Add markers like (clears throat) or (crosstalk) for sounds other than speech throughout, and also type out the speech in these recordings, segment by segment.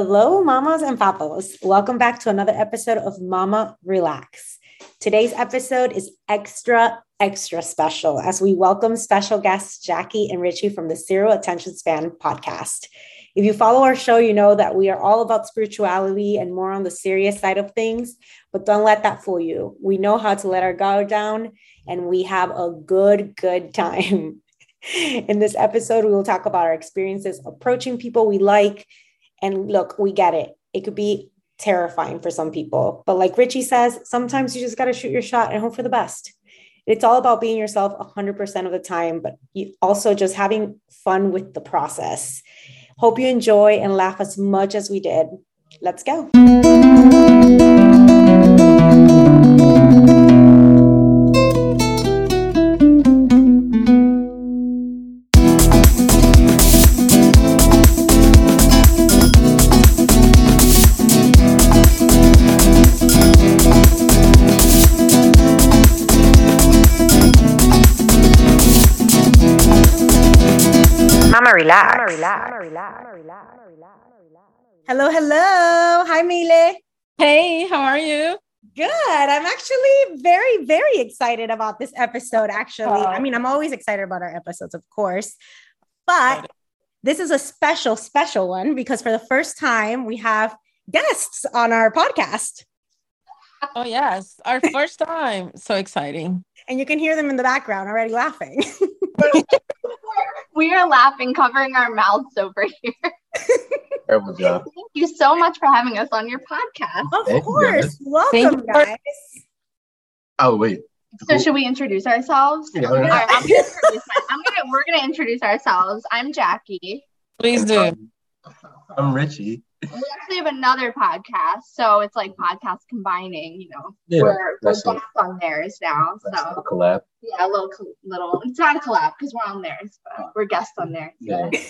Hello, mamas and papas. Welcome back to another episode of Mama RelaXx. Today's episode is extra, extra special as we welcome special guests Jackie and Richie from the Zero Attention Span podcast. If you follow our show, you know that we are all about spirituality and more on the serious side of things, but don't let that fool you. We know how to let our guard down and we have a good, good time. (laughs) In this episode, we will talk about our experiences approaching people we like. And look, we get it. It could be terrifying for some people. But like Richie says, sometimes you just got to shoot your shot and hope for the best. It's all about being yourself 100% of the time, but also just having fun with the process. Hope you enjoy and laugh as much as we did. Let's go. Relax. Mama relax. Relax. Hello, hello. Hi, Mila. Hey, how are you? Good. I'm actually very, very excited about this episode. Actually, oh. I mean, I'm always excited about our episodes, of course, but this is a special, special one because for the first time we have guests on our podcast. Oh, yes. Our (laughs) first time. So exciting. And you can hear them in the background already laughing. We are laughing, covering our mouths over here. Terrible job. Thank you so much for having us on your podcast. Of Thank you, course. guys. Welcome, you. guys. Oh wait. So should we introduce ourselves? Yeah, All right, I'm gonna introduce my, I'm gonna we're gonna introduce ourselves. I'm Jackie. Please do. I'm Richie. We actually have another podcast, so it's like podcast combining. You know, Yeah, we're we're that's guests on theirs now. That's So collab. yeah, a little little. It's not a collab because we're on theirs, but we're guests on theirs. Yeah. (laughs)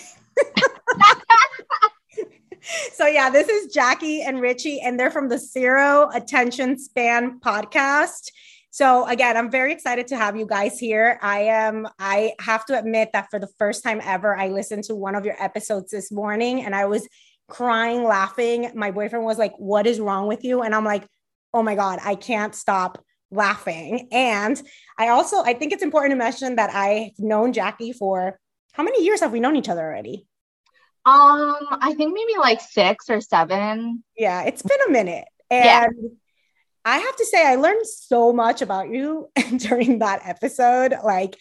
So yeah, this is Jackie and Richie, and they're from the Zero Attention Span podcast. So again, I'm very excited to have you guys here. I am. I have to admit that for the first time ever, I listened to one of your episodes this morning, and I was crying, laughing. My boyfriend was like, "What is wrong with you?" And I'm like, "Oh my god, I can't stop." laughing and i also i think it's important to mention that i've known jackie for how many years have we known each other already Um, I think maybe like six or seven. Yeah, it's been a minute. And Yeah. I have to say, I learned so much about you (laughs) during that episode. Like,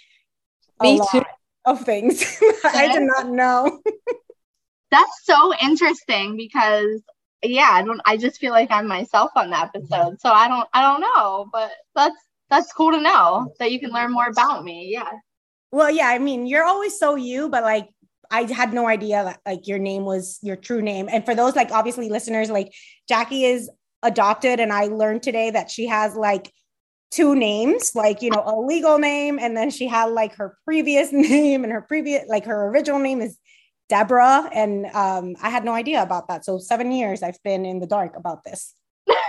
a Me lot too. of things (laughs) I did not know. (laughs) That's so interesting because yeah, I don't I just feel like I'm myself on the mm-hmm. episode. So I don't I don't know, but that's that's cool to know that you can learn more about me. Yeah. Well, yeah, I mean, you're always so you, but like, I had no idea that like your name was your true name. And for those like obviously listeners, like Jackie is adopted, and I learned today that she has like two names, like you know, a legal name, and then she had like her previous (laughs) name, and her previous like her original name is Deborah, and um, I had no idea about that. So seven years I've been in the dark about this.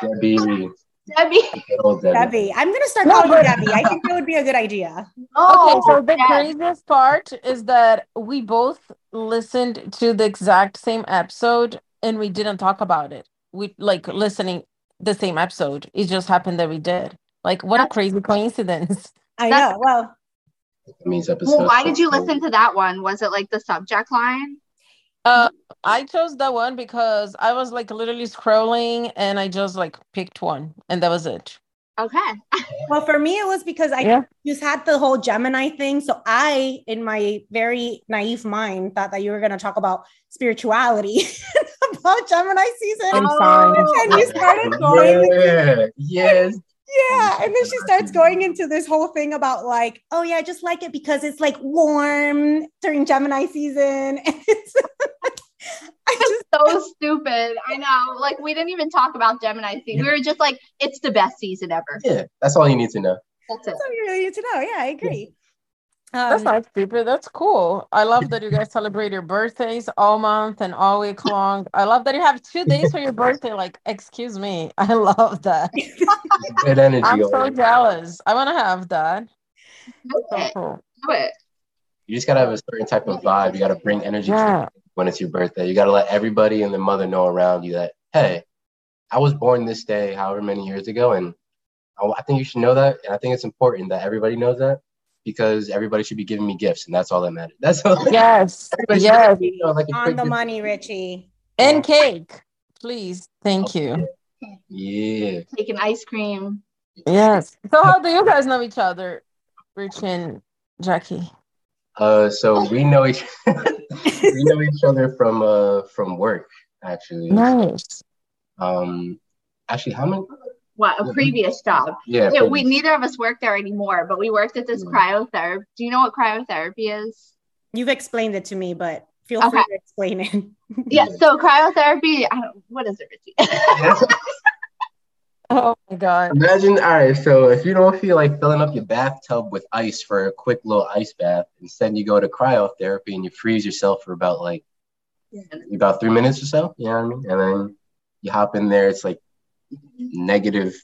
Debbie. Debbie. Debbie. Debbie, I'm gonna start No, calling you Debbie. I think that would be a good idea. Oh, okay, so the yes. craziest part is that we both listened to the exact same episode and we didn't talk about it. We like listening the same episode. It just happened that we did. Like, what a crazy coincidence. I know. Well, That means episode. Well, why did you listen to that one? Was it like the subject line? Uh, I chose that one because I was like literally scrolling and I just like picked one and that was it. Okay. Well, for me, it was because I Yeah. just had the whole Gemini thing. So I, in my very naive mind, thought that you were going to talk about spirituality (laughs) about Gemini season. I'm Oh. fine. And you started (laughs) going, Yeah. Yes. Yeah. And then she starts going into this whole thing about like, oh yeah, I just like it because it's like warm during Gemini season. (laughs) And it's, (laughs) I just, So stupid. I know. Like we didn't even talk about Gemini season. We were just like, it's the best season ever. Yeah. That's all you need to know. That's it. that's all you really need to know. Yeah, I agree. That's Um, not stupid. That's cool. I love that you guys celebrate your birthdays all month and all week long. I love that you have two days for your birthday. Like, excuse me. (laughs) I love that. (laughs) Good energy. I'm so jealous. I want to have that. Do So it. cool. Do it. You just gotta have a certain type of vibe. You gotta bring energy Yeah. to when it's your birthday. You got to let everybody and the mother know around you that, hey, I was born this day, however many years ago, and I, I think you should know that. And I think it's important that everybody knows that because everybody should be giving me gifts, and that's all that matters. (laughs) That's all. Yes. Yes. let me know, like On quick the gift. money, Richie. And cake. Please. Thank you. Yeah. Taking ice cream. Yes. So how do you guys know each other, Rich and Jackie? Uh, so we know each (laughs) we know each other from uh from work actually. Nice. Um, actually, how many? What a previous job. Yeah. Yeah, we neither of us work there anymore, but we worked at this Mm. cryotherapy. Do you know what cryotherapy is? You've explained it to me, but feel free to explain it. (laughs) Yeah, so cryotherapy. I don't, what is it, Richie? (laughs) Oh my god. Imagine, all right. So if you don't feel like filling up your bathtub with ice for a quick little ice bath, instead you go to cryotherapy and you freeze yourself for about like about three minutes or so. You know what I mean? And then you hop in there. It's like negative.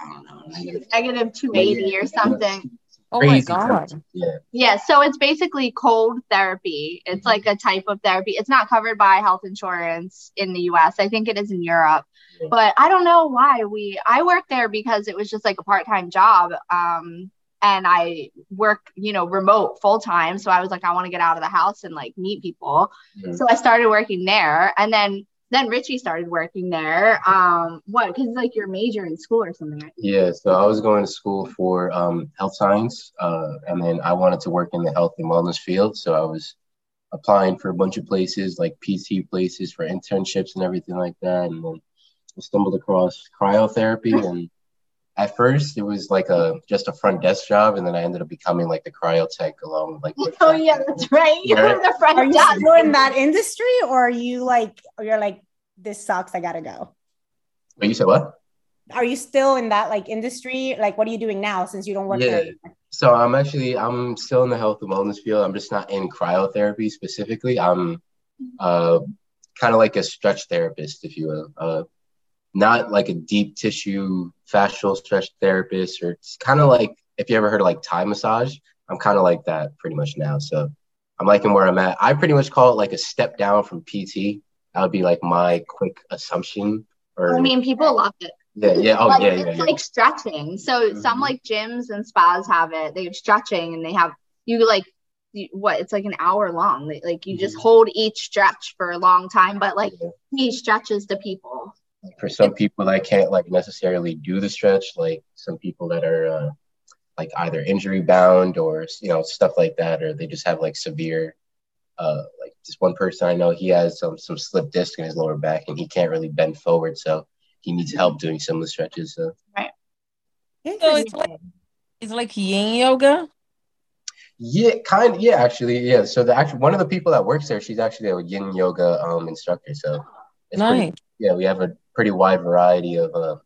I don't know. Negative. Negative 280 or something. Oh my god. temperature. Yeah. Yeah, so it's basically cold therapy. It's like a type of therapy. It's not covered by health insurance in the US. I think it is in Europe. Yeah. But I don't know why we I worked there because it was just like a part-time job. Um and I work, you know, remote full time. So I was like, I want to get out of the house and like meet people. Mhm. So I started working there. And then then Richie started working there. Um, what? Because like your major in school or something, right? Yeah, so I was going to school for um, health science, uh, and then I wanted to work in the health and wellness field. So I was applying for a bunch of places, like PT places for internships and everything like that. And then I stumbled across cryotherapy, and at first it was like a just a front desk job, and then I ended up becoming like the cryotech along with like. Oh yeah, that's right. You (laughs) Right. were the front Are you desk. still in that industry or are you like you're like, this sucks, I gotta go? Wait, you said what? Are you still in that like industry? Like, what are you doing now since you don't work Yeah. there? So I'm actually I'm still in the health and wellness field. I'm just not in cryotherapy specifically. I'm uh kind of like a stretch therapist, if you will. Uh not like a deep tissue fascial stretch therapist or it's kind of like if you ever heard of like Thai massage, I'm kind of like that pretty much now. So I'm liking where I'm at. I pretty much call it like a step down from PT. That would be like my quick assumption. Or I mean, people love it. yeah, yeah, oh like, yeah, yeah, it's yeah. like stretching. So some Mhm. like gyms and spas have it. They have stretching and they have you like you, what? It's like an hour long. Like, you just Mhm. hold each stretch for a long time, but like he stretches to people. For some people that can't like necessarily do the stretch like some people that are uh, like either injury bound or you know stuff like that or they just have like severe uh like just one person i know he has some some slip disc in his lower back and he can't really bend forward so he needs help doing some of the stretches so. It's like- It's like yin yoga. yeah kind of yeah actually yeah. So the actual one of the people that works there she's actually a yin yoga um instructor so it's pretty Nice. yeah, we have a pretty wide variety of uh,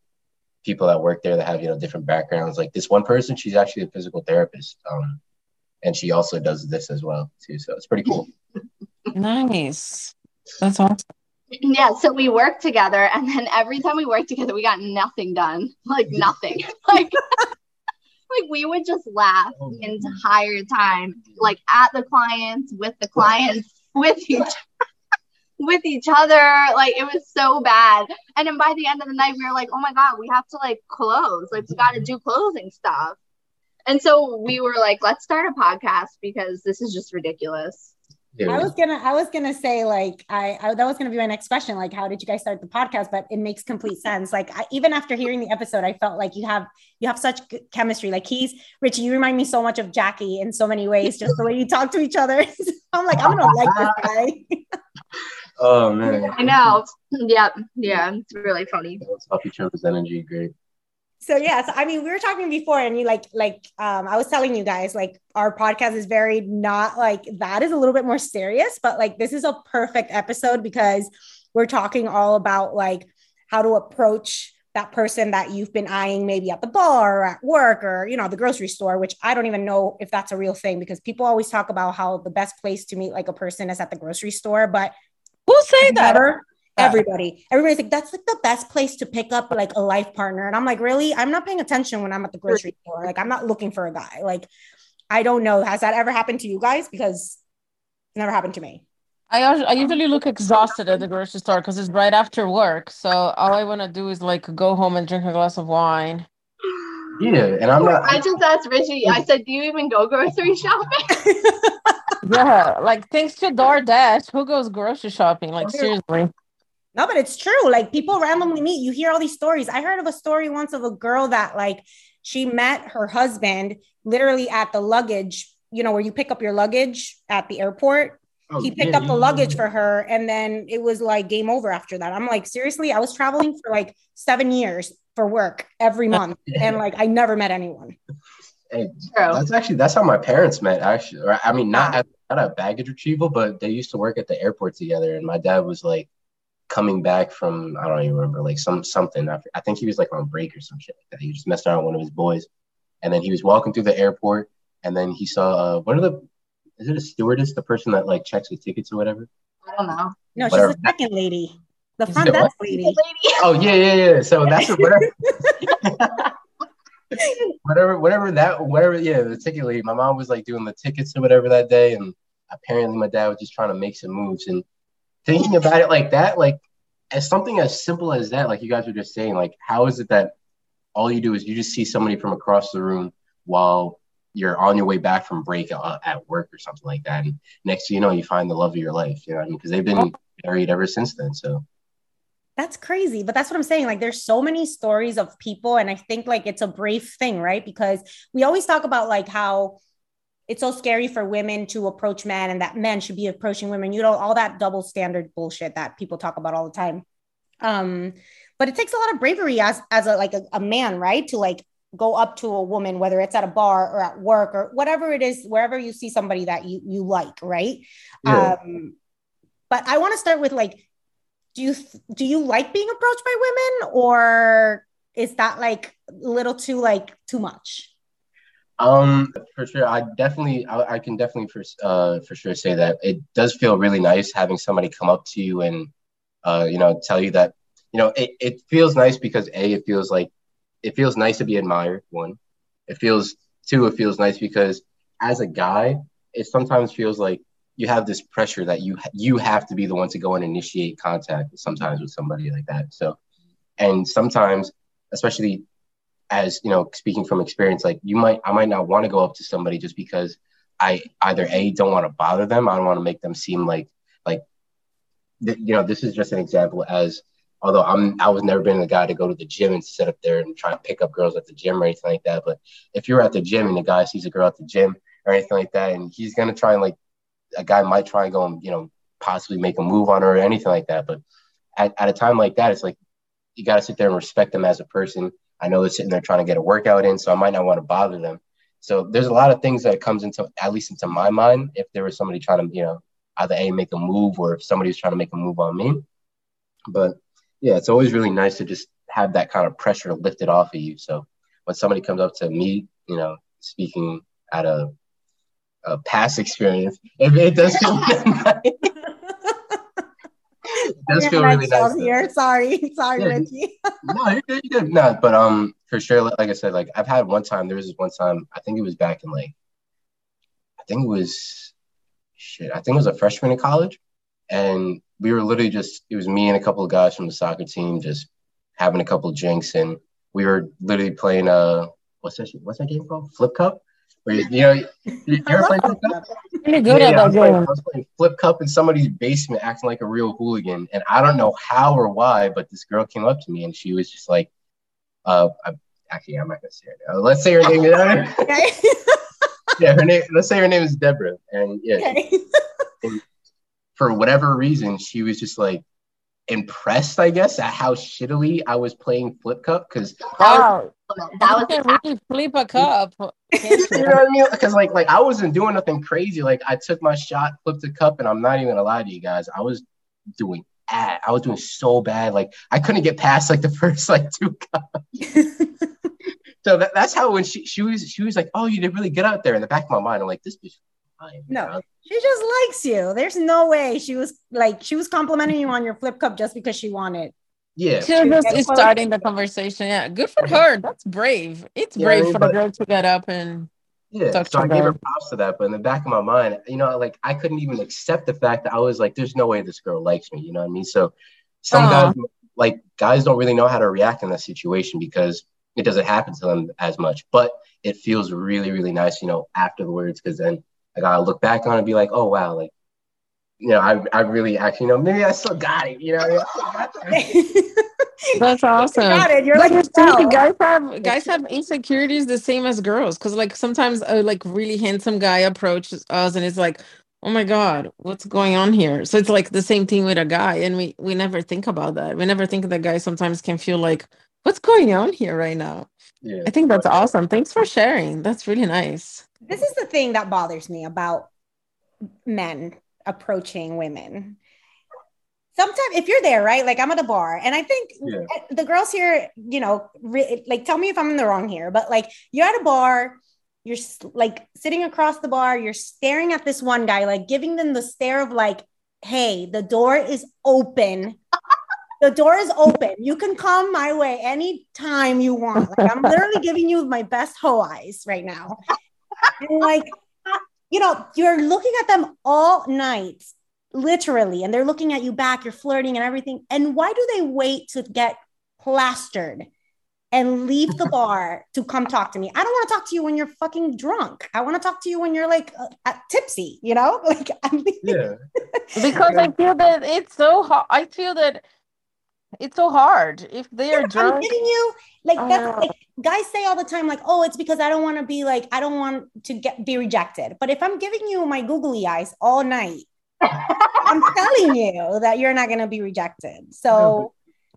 people that work there that have you know different backgrounds. Like this one person, she's actually a physical therapist, um, and she also does this as well too. So it's pretty cool. (laughs) Nice. That's awesome. Yeah, so we worked together, and then every time we worked together, we got nothing done. Like (laughs) nothing. like, (laughs) like we would just laugh Oh, the entire time, like at the clients, with the clients, with each with each other. Like it was so bad. And then by the end of the night, we were like, oh my god, we have to like close. Like we got to do closing stuff. And so we were like, let's start a podcast because this is just ridiculous. Yeah, I was gonna, I was gonna say like, I, I that was gonna be my next question. Like, how did you guys start the podcast? But it makes complete sense. Like, I, even after hearing the episode, I felt like you have, you have such good chemistry. Like, he's Richie. You remind me so much of Jackie in so many ways. Just the way you talk to each other. (laughs) I'm like, I'm gonna like this guy. (laughs) oh man, I know. (laughs) Yeah, yeah, it's really funny. Let's off each other's energy. Great. so yeah so i mean we were talking before and you like like um i was telling you guys like our podcast is very not like that is a little bit more serious but like this is a perfect episode because we're talking all about like how to approach that person that you've been eyeing maybe at the bar or at work or you know the grocery store which i don't even know if that's a real thing because people always talk about how the best place to meet like a person is at the grocery store but Who say that? never everybody everybody's like that's like the best place to pick up like a life partner and i'm like really i'm not paying attention when i'm at the grocery store like i'm not looking for a guy like i don't know has that ever happened to you guys because it never happened to me I I usually look exhausted at the grocery store because it's right after work. So all I want to do is like go home and drink a glass of wine. Yeah, and I'm not. I just asked Richie. I said, "Do you even go grocery shopping?" (laughs) Yeah, like thanks to DoorDash, who goes grocery shopping? Like oh, Okay. seriously. No, but it's true. Like people randomly meet. You hear all these stories. I heard of a story once of a girl that like she met her husband literally at the luggage, you know, where you pick up your luggage at the airport. oh, He picked yeah, up the you- luggage for her and then it was like game over after that. I'm like, seriously, I was traveling for like seven years for work every (laughs) month. And like I never met anyone. Hey, that's actually that's how my parents met. Actually, I mean, not Wow. at not at baggage retrieval, but they used to work at the airport together. And my dad was like coming back from I don't even remember like some something. I, I think he was like on break or some shit like that. He just messed around with one of his boys, and then he was walking through the airport, and then he saw uh, what are the is it a stewardess, the person that like checks the tickets or whatever? I don't know. No, she's Whatever. the second lady. The front desk lady. Lady. Oh yeah, yeah, yeah. So that's what, (laughs) whatever, (laughs) whatever, whatever that, whatever. Yeah, lady. My mom was like doing the tickets or whatever that day, and apparently my dad was just trying to make some moves. And thinking about it like that, like as something as simple as that, like you guys were just saying, like how is it that all you do is you just see somebody from across the room while you're on your way back from break uh, at work or something like that, and next thing you know, you find the love of your life. You know what I mean? Because they've been married ever since then. So. That's crazy. But that's what I'm saying. Like, there's so many stories of people. And I think like it's a brave thing, right? Because we always talk about like how it's so scary for women to approach men and that men should be approaching women, you know, all that double standard bullshit that people talk about all the time. Um, but it takes a lot of bravery as as a like a, a man, right? To like go up to a woman, whether it's at a bar or at work or whatever it is, wherever you see somebody that you you like, right? Yeah. Um, but I want to start with like, do you do you like being approached by women, or is that like a little too like too much? Um, for sure, I definitely, I, I can definitely for uh for sure say that it does feel really nice having somebody come up to you and uh you know tell you that you know it, it feels nice because a it feels like it feels nice to be admired. One, it feels two, it feels nice because as a guy, it sometimes feels like you have this pressure that you you have to be the one to go and initiate contact sometimes with somebody like that. So, and sometimes, especially as you know, speaking from experience, like you might, I might not want to go up to somebody just because I either a don't want to bother them, I don't want to make them seem like like th- you know, this is just an example. As although I'm, I was never been the guy to go to the gym and sit up there and try and pick up girls at the gym or anything like that. But if you're at the gym and the guy sees a girl at the gym or anything like that, and he's gonna try and like a guy might try and go and you know possibly make a move on her or anything like that. But at, at a time like that, it's like you got to sit there and respect them as a person. I know they're sitting there trying to get a workout in, so I might not want to bother them. So there's a lot of things that comes into at least into my mind if there was somebody trying to you know either a make a move or if somebody's trying to make a move on me. But yeah, it's always really nice to just have that kind of pressure lifted off of you. So when somebody comes up to me, you know, speaking at a a past experience, it, it does feel (laughs) nice. It does feel really nice. though. Here. Sorry, sorry, Yeah. Richie. (laughs) no, you're good, you're good. No, but um, for sure, like I said, like I've had one time. There was this one time. I think it was back in like, I think it was, shit. I think it was a freshman in college, and we were literally just. It was me and a couple of guys from the soccer team, just having a couple of drinks, and we were literally playing. a what's that? What's that game called? Flip Cup. Where you, know, you, I ever play Flip. Cup? Pretty good Yeah, at I that was, playing, I was playing flip cup in somebody's basement, acting like a real hooligan, and I don't know how or why, but this girl came up to me and she was just like, "Uh, I, actually, I'm not gonna say her. Name. Let's say her name. Is, Okay. (laughs) (laughs) yeah, her name. Let's say her name is Deborah, and yeah, okay. for whatever reason, she was just like impressed, I guess, at how shittily I was playing flip cup because Wow, That you was can really flip a cup. you (laughs) you? know what I mean? Because like like I wasn't doing nothing crazy. Like I took my shot, flipped a cup, and I'm not even gonna lie to you guys. I was doing bad. I was doing so bad. Like I couldn't get past like the (laughs) first like two (laughs) cups. So that, that's how when she she was she was like, oh, you did really good out there. In the back of my mind, I'm like, this bitch. Fine, No. bro." she just likes you. There's no way she was like she was complimenting you on your flip cup just because she wanted. Yeah. She was just That's starting the conversation. Yeah, good for her. That's brave. It's Yeah, I brave mean, for the but- girl to get up and Yeah, Talk so to I gave her her. props to that, but in the back of my mind, you know, like I couldn't even accept the fact that I was like, "There's no way this girl likes me." You know what I mean? So some Aw. guys, like guys, don't really know how to react in that situation because it doesn't happen to them as much. But it feels really, really nice, you know, afterwards, because then I gotta look back on it and be like, "Oh wow, like." You know, I, I really actually, you know, maybe I still got it. You know, I still got that. That's awesome. got it. You're But like, it's tricky. "No." guys have guys have insecurities the same as girls because like sometimes a like really handsome guy approaches us and it's like oh my god what's going on here so it's like the same thing with a guy and we we never think about that we never think that guys sometimes can feel like what's going on here right now Yeah. i think that's awesome thanks for sharing that's really nice this is the thing that bothers me about men approaching women. Sometimes, if you're there, right? Like I'm at a bar, and I think Yeah. Eh, the girls here, you know, re- like tell me if I'm in the wrong here, but like you're at a bar, you're like sitting across the bar, you're staring at this one guy, like giving them the stare of like, "Hey, the door is open." (laughs) The door is open. You can come my way anytime you want. Like I'm literally giving you my best hoe eyes right now. And like, you know, you're looking at them all night, literally, and they're looking at you back, you're flirting and everything. And why do they wait to get plastered and leave the bar to come talk to me? I don't want to talk to you when you're fucking drunk. I want to talk to you when you're like uh, tipsy, you know? (laughs) Like, I'm Yeah. (laughs) because i feel that it's so hard i feel that it's so hard if they are I'm drunk giving you like that's Uh. like guys say all the time, like, oh, it's because I don't want to be like, I don't want to get be rejected. But if I'm giving you my googly eyes all night, I'm (laughs) telling you that you're not gonna be rejected. So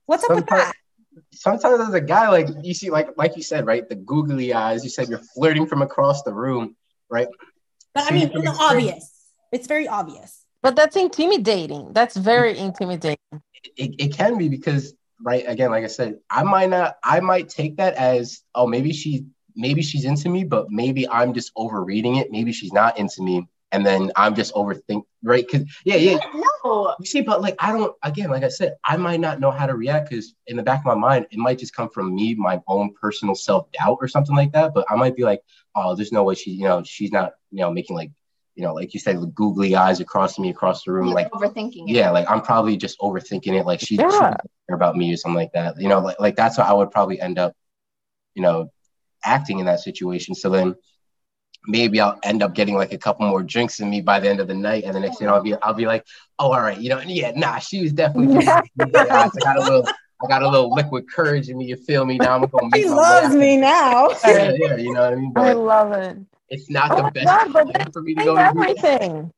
what's up with that? sometimes as a guy, like you see, like like you said, right, the googly eyes. You said you're flirting from across the room, right? But I mean, it's obvious. It's very obvious. but that's intimidating that's very intimidating It, it can be because, right, again, like I said, I might not, I might take that as, oh, maybe she, maybe she's into me, but maybe I'm just overreading it. Maybe she's not into me, and then I'm just overthink, right? Because yeah, yeah, No. You see, but like I don't again, like I said, I might not know how to react because in the back of my mind, it might just come from me, my own personal self doubt or something like that. But I might be like, oh, there's no way she, you know, she's not, you know, making like, you know, like you said, with googly eyes across me across the room, You're like overthinking it. yeah, like I'm probably just overthinking it, like she, she doesn't care about me or something like that. You know, like like that's how I would probably end up, you know, acting in that situation. So then maybe I'll end up getting like a couple more drinks in me by the end of the night, and the next thing I'll be I'll be like, oh, all right, you know, yeah, nah, she was definitely. Yeah. I got a little, I got a little liquid courage in me. You feel me? Now I'm gonna (laughs) make She my loves way. me now. Yeah, yeah, you know what I mean. i love it it's not Oh the best God, but time for me to go. that. everything.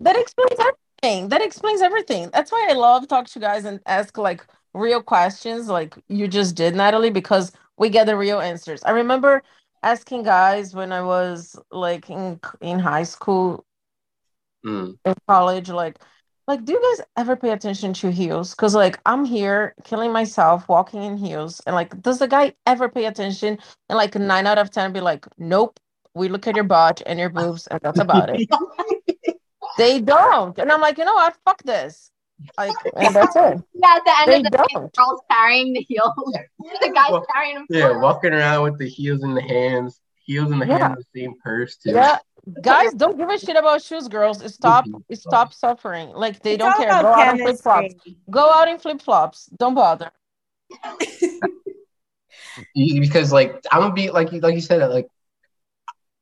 That explains everything. That explains everything. That's why I love talk to guys and ask like real questions, like you just did, Natalie, because we get the real answers. I remember asking guys when I was like in in high school, Mm. in college, like, like, do you guys ever pay attention to heels? Because like I'm here killing myself walking in heels, and like, does the guy ever pay attention? And like nine out of ten be like, nope. We look at your butt and your boobs, and that's about it. They don't. And I'm like, you know what? Fuck this. Like, and that's it. (laughs) Yeah, at the end They of the day, don't. girl's carrying the heels. (laughs) the guy's Well, carrying them. Yeah, walking around with the heels in the hands, heels in the Yeah. hands, the same purse too. Yeah. Guys, don't give a shit about shoes, girls. Stop Mhm. stop suffering. Like they It's don't all care. about Go out in flip flops. Go out in flip flops. Don't bother. (laughs) Because like I'm gonna be like you like you said like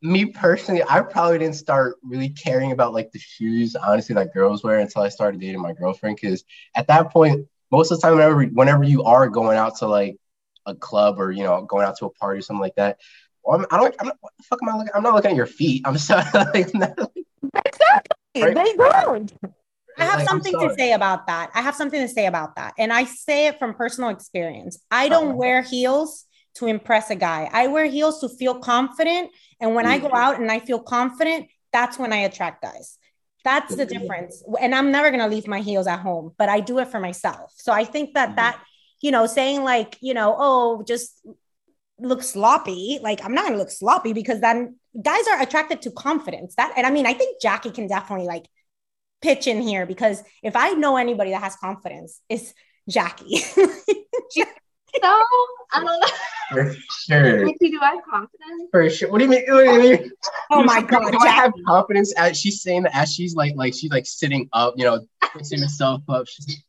me personally I probably didn't start really caring about like the shoes honestly that girls wear until I started dating my girlfriend because at that point most of the time whenever whenever you are going out to like a club or you know going out to a party or something like that well, I'm, I don't I'm not, what the fuck am I looking I'm not looking at your feet I'm sorry (laughs) like, I'm not- Exactly. Right. They don't. I have like, something to say about that. I have something to say about that. And I say it from personal experience. I don't Uh-huh. wear heels to impress a guy. I wear heels to feel confident. And when I go Mhm. out and I feel confident, that's when I attract guys. That's the Mhm. difference. And I'm never going to leave my heels at home, but I do it for myself. So I think that Mhm. that, you know, saying like, you know, oh, just look sloppy, like I'm not going to look sloppy because then guys are attracted to confidence. That, and I mean, I think Jackie can definitely like pitch in here because if I know anybody that has confidence, it's Jackie. (laughs) so. I don't know. For sure. Ricky, do I have confidence? For sure. What do you mean? What do you mean? Oh my God, Do I have confidence as she's saying that as she's like like she's like sitting up, you know, fixing herself up. She's?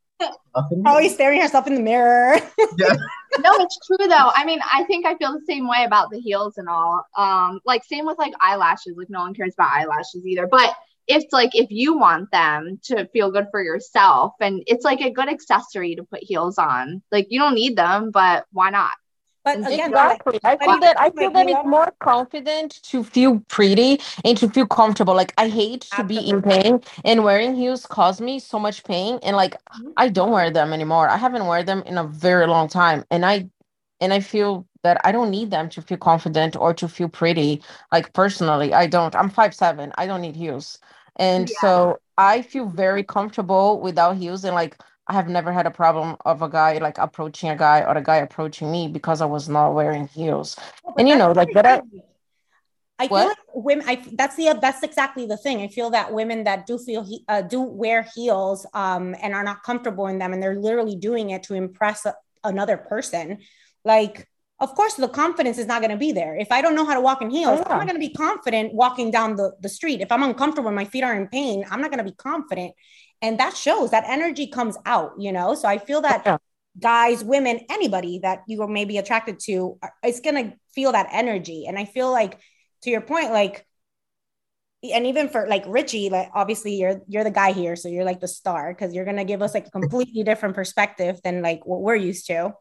Always staring herself in the mirror. (laughs) Yeah. no, it's true though. I mean, I think I feel the same way about the heels and all. Um, like same with like eyelashes. Like no one cares about eyelashes either. But it's like if you want them to feel good for yourself, and it's like a good accessory to put heels on. Like you don't need them, but why not? But again, Exactly. I feel that I feel that it's more confident to feel pretty and to feel comfortable. Like I hate to be in pain and wearing heels caused me so much pain. And like Mhm. I don't wear them anymore. I haven't worn them in a very long time. And I and I feel that I don't need them to feel confident or to feel pretty. Like personally, I don't. I'm five seven. I don't need heels. And Yeah. so I feel very comfortable without heels and like I have never had a problem of a guy like approaching a guy or a guy approaching me because I was not wearing heels. And you know, like that I, I feel like women. I that's the that's exactly the thing. I feel that women that do feel he, uh, do wear heels um, and are not comfortable in them, and they're literally doing it to impress a, another person. Like, of course, the confidence is not going to be there. If I don't know how to walk in heels, Oh, I'm not going to be confident walking down the the street. If I'm uncomfortable and my feet are in pain, I'm not going to be confident, and that shows that energy comes out. You know, so I feel that Yeah. guys, women, anybody that you are maybe attracted to, uh, it's going to feel that energy. And I feel like, to your point, like, and even for like Richie, like obviously you're you're the guy here, so you're like the star because you're gonna give us like a completely different perspective than like what we're used to.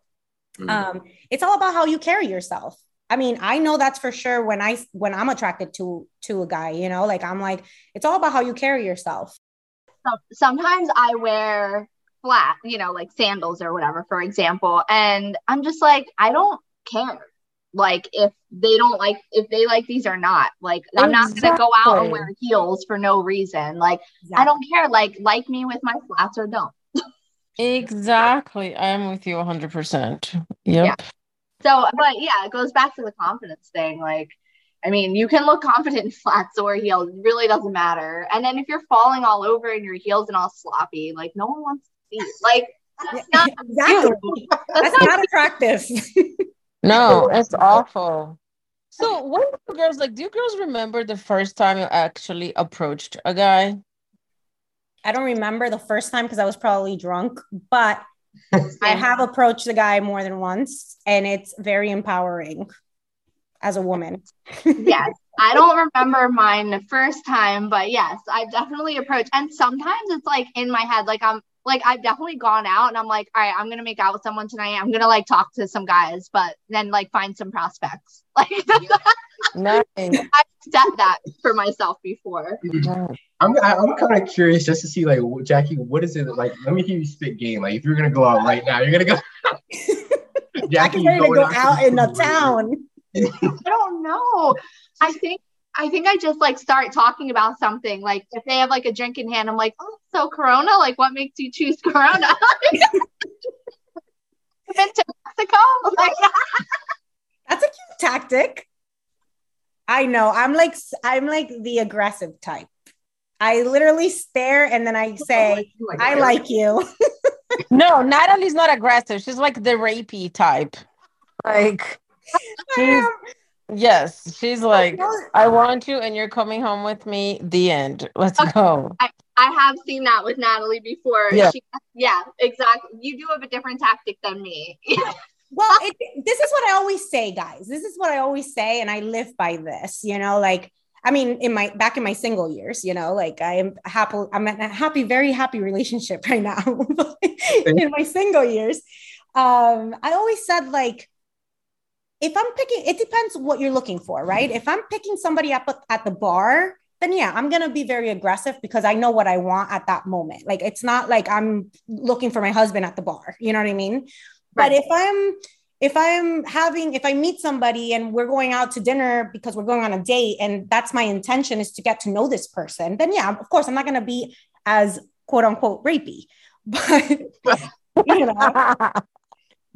Mhm. Um, it's all about how you carry yourself. I mean, I know that's for sure when I when I'm attracted to to a guy, you know, like I'm like, it's all about how you carry yourself. Sometimes I wear flat, you know, like sandals or whatever, for example, and I'm just like, I don't care. Like if they don't like if they like these or not. Like I'm not gonna go out and wear heels for no reason. Like I don't care. Like like me with my flats or don't. Exactly. I am with you 100%. Yep. Yeah. So, but yeah, it goes back to the confidence thing. Like, I mean, you can look confident (laughs) in flats or heels. It really doesn't matter. And then if you're falling all over in your heels and all sloppy, like no one wants to see. it. Like, that's not (laughs) exactly. (laughs) That's not attractive. No, it's awful. So, what do girls like? Do you girls remember the first time you actually approached a guy? I don't remember the first time because I was probably drunk, but I (laughs) have approached the guy more than once, and it's very empowering as a woman. (laughs) yes. I don't remember mine the first time, but yes, I've definitely approached. And sometimes it's like in my head, like I'm like I've definitely gone out and I'm like, all right, I'm gonna make out with someone tonight. I'm gonna like talk to some guys, but then like find some prospects. (laughs) Like Nice. I've set that for myself before. I'm I- I'm kind of curious just to see like Jackie, what is it like? Let me hear you spit game. Like if you're gonna go out right now, you're gonna go. (laughs) Jackie ready to going go out in the town. I don't know. I think I think I just like start talking about something. Like if they have like a drink in hand, I'm like, oh, so Corona. Like, what makes you choose Corona? (laughs) Been to Mexico? Like, (laughs) That's a cute tactic. I know. I'm like I'm like the aggressive type. I literally stare and then I say, I like you. (laughs) No, Natalie's not aggressive. She's like the rapey type. Like, she's, yes, she's like, I want you and you're coming home with me. The end. Let's go. I have seen that with Natalie before. Yeah. She, yeah, exactly. You do have a different tactic than me. (laughs) Well, it, this is what I always say, guys. This is what I always say, and I live by this. You know, like I mean, in my back in my single years, you know, like I am happy. I'm in a happy, very happy relationship (laughs) right now. in my single years, um, I always said like, if I'm picking, it depends what you're looking for, right? If I'm picking somebody up at- at the bar, then yeah, I'm gonna be very aggressive because I know what I want at that moment. Like it's not like I'm looking for my husband at the bar. You know what I mean? But if I'm if I'm having if I meet somebody and we're going out to dinner because we're going on a date and that's my intention is to get to know this person, then yeah, of course I'm not gonna be as quote unquote rapey. (laughs) But you know, (laughs)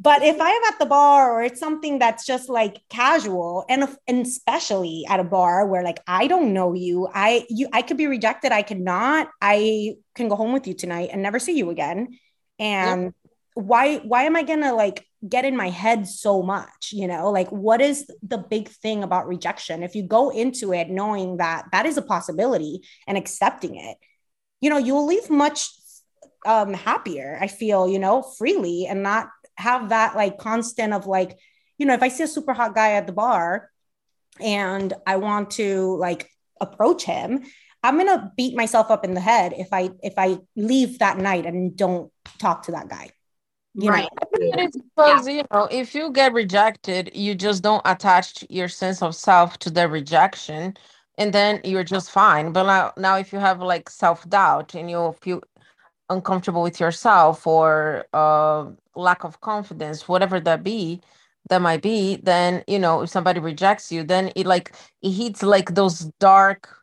but if I am at the bar or it's something that's just like casual and, and especially at a bar where like I don't know you, I you I could be rejected, I could not, I can go home with you tonight and never see you again. And why why am i gonna like get in my head so much you know? Like what is the big thing about rejection? If you go into it knowing that that is a possibility and accepting it you know you'll leave much um happier i feel you know freely and not have that like constant of like you know if i see a super hot guy at the bar and i want to like approach him i'm gonna beat myself up in the head if i if i leave that night and don't talk to that guy you right. (laughs) because you know, if you get rejected, you just don't attach your sense of self to the rejection, and then you're just fine. But now, now if you have like self doubt and you feel uncomfortable with yourself or uh, lack of confidence, whatever that be, that might be, then you know, if somebody rejects you, then it like it hits like those dark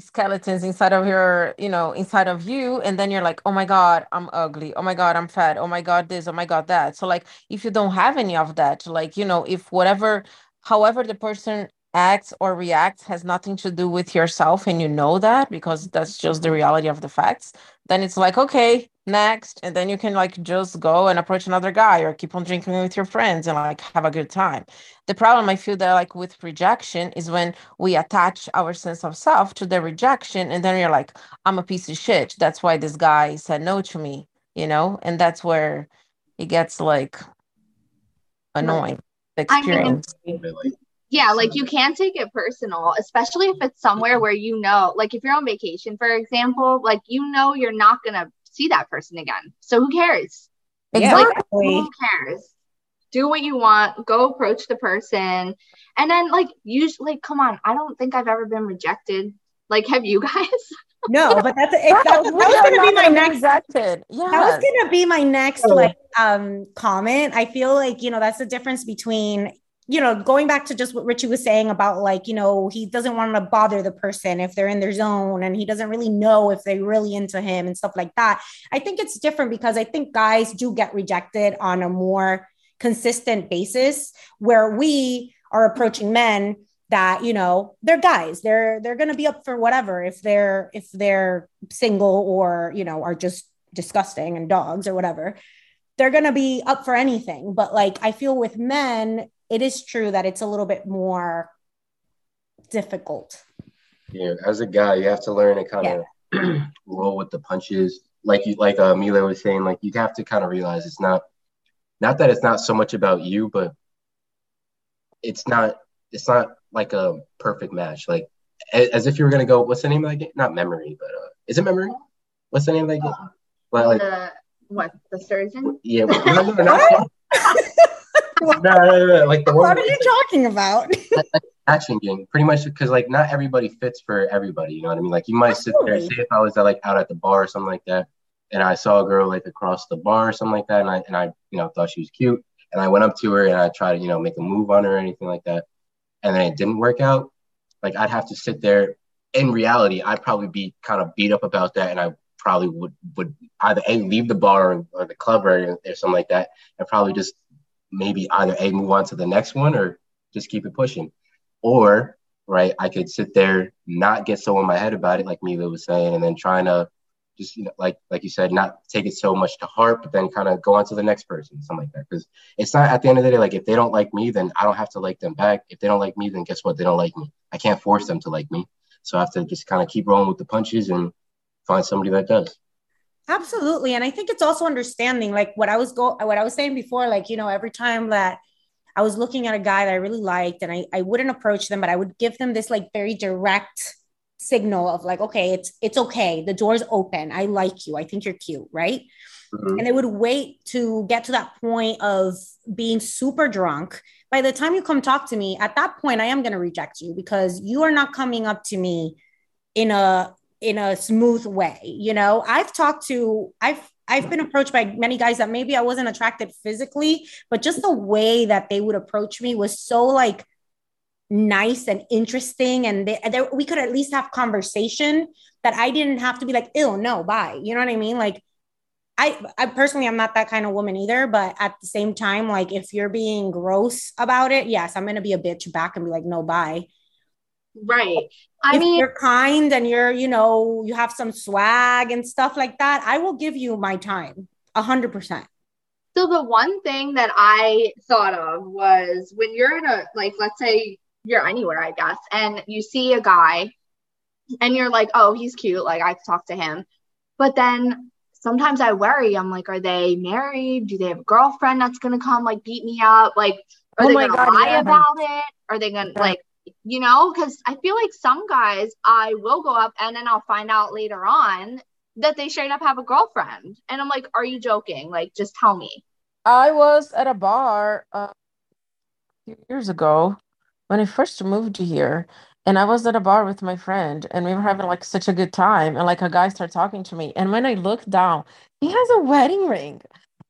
skeletons inside of your you know inside of you and then you're like oh my god i'm ugly. Oh my god i'm fat. Oh my god this. Oh my god that. So like if you don't have any of that like you know if whatever however the person acts or reacts has nothing to do with yourself and you know that because that's just the reality of the facts then it's like okay next. And then you can like just go and approach another guy or keep on drinking with your friends and like have a good time. The problem i feel that like with rejection is when we attach our sense of self to the rejection and then you're like i'm a piece of shit. That's why this guy said no to me you know? And that's where it gets like annoying the I mean, experience. Really. Yeah like you can take it personal especially if it's somewhere where you know like if you're on vacation for example like you know you're not gonna see that person again. So who cares? Exactly exactly. who cares? Do what you want go approach the person and then like usually like, come on i don't think i've ever been rejected. Like have you (laughs) guys? No but that's it, that, that we was gonna be my next rejected. Yeah that was gonna be my next Oh. like um comment. I feel like you know that's the difference between you know going back to just what richie was saying about like you know he doesn't want to bother the person if they're in their zone and he doesn't really know if they're really into him and stuff like that. I think it's different because i think guys do get rejected on a more consistent basis where we are approaching men that you know they're guys. They're they're going to be up for whatever if they're if they're single or you know are just disgusting and dogs or whatever. They're going to be up for anything. But like i feel with men it is true that it's a little bit more difficult Yeah, as a guy, you have to learn to kind of (clears throat) roll with the punches. Like you, like uh, Mila was saying, like you have to kind of realize it's not, not that it's not so much about you, but it's not, it's not like a perfect match. Like as if you were gonna go, what's the name of that game? Not memory, but uh, is it memory? What's the name of that game? Like, like the what the surgeon yeah, (laughs) no, no, no, not- (laughs) (laughs) no, no, no, like the what are you talking about? (laughs) Action game. Pretty much because like not everybody fits for everybody you know what i mean? Like you might sit there say if i was like out at the bar or something like that and i saw a girl like across the bar or something like that and i and i you know thought she was cute and i went up to her and i tried to you know make a move on her or anything like that and then it didn't work out like i'd have to sit there. In reality i'd probably be kind of beat up about that and i probably would would either a leave the bar or, or the club or, or something like that and probably just maybe either a move on to the next one or just keep it pushing. Or right i could sit there not get so in my head about it like mila was saying and then trying to just you know like like you said not take it so much to heart but then kind of go on to the next person something like that. Because it's not at the end of the day like if they don't like me then i don't have to like them back. If they don't like me then guess what? They don't like me. I can't force them to like me. So i have to just kind of keep rolling with the punches and find somebody that does Absolutely. And I think it's also understanding like what I was go what I was saying before, like, you know, every time that I was looking at a guy that I really liked and I, I wouldn't approach them, but I would give them this like very direct signal of like, okay, it's it's okay. The door's open. I like you. I think you're cute, right? Mhm. And they would wait to get to that point of being super drunk. By the time you come talk to me, at that point, I am going to reject you because you are not coming up to me in a in a smooth way. You know, I've talked to I've I've been approached by many guys that maybe I wasn't attracted physically, but just the way that they would approach me was so like nice and interesting, and they, they, we could at least have conversation that I didn't have to be like, ill, no, bye." You know what I mean? Like, I I personally I'm not that kind of woman either, but at the same time, like if you're being gross about it, yes, I'm gonna be a bitch back and be like, "No, bye." Right i if mean you're kind and you're, you know, you have some swag and stuff like that, I will give you my time a hundred percent. So the one thing that I thought of was when you're in a like let's say you're anywhere, I guess, and you see a guy and you're like, "Oh, he's cute, like I could talk to him." But then sometimes I worry. I'm like, "Are they married? Do they have a girlfriend that's going to come like beat me up? Like are Oh they to God, lie yeah. about it? Are they going to Yeah. like you know, cuz I feel like some guys I will go up and then I'll find out later on that they straight up have a girlfriend. And I'm like, "Are you joking? Like just tell me." I was at a bar uh, few years ago when I first moved here, and I was at a bar with my friend, and we were having like such a good time, and like a guy started talking to me, and when I looked down, he has a wedding ring,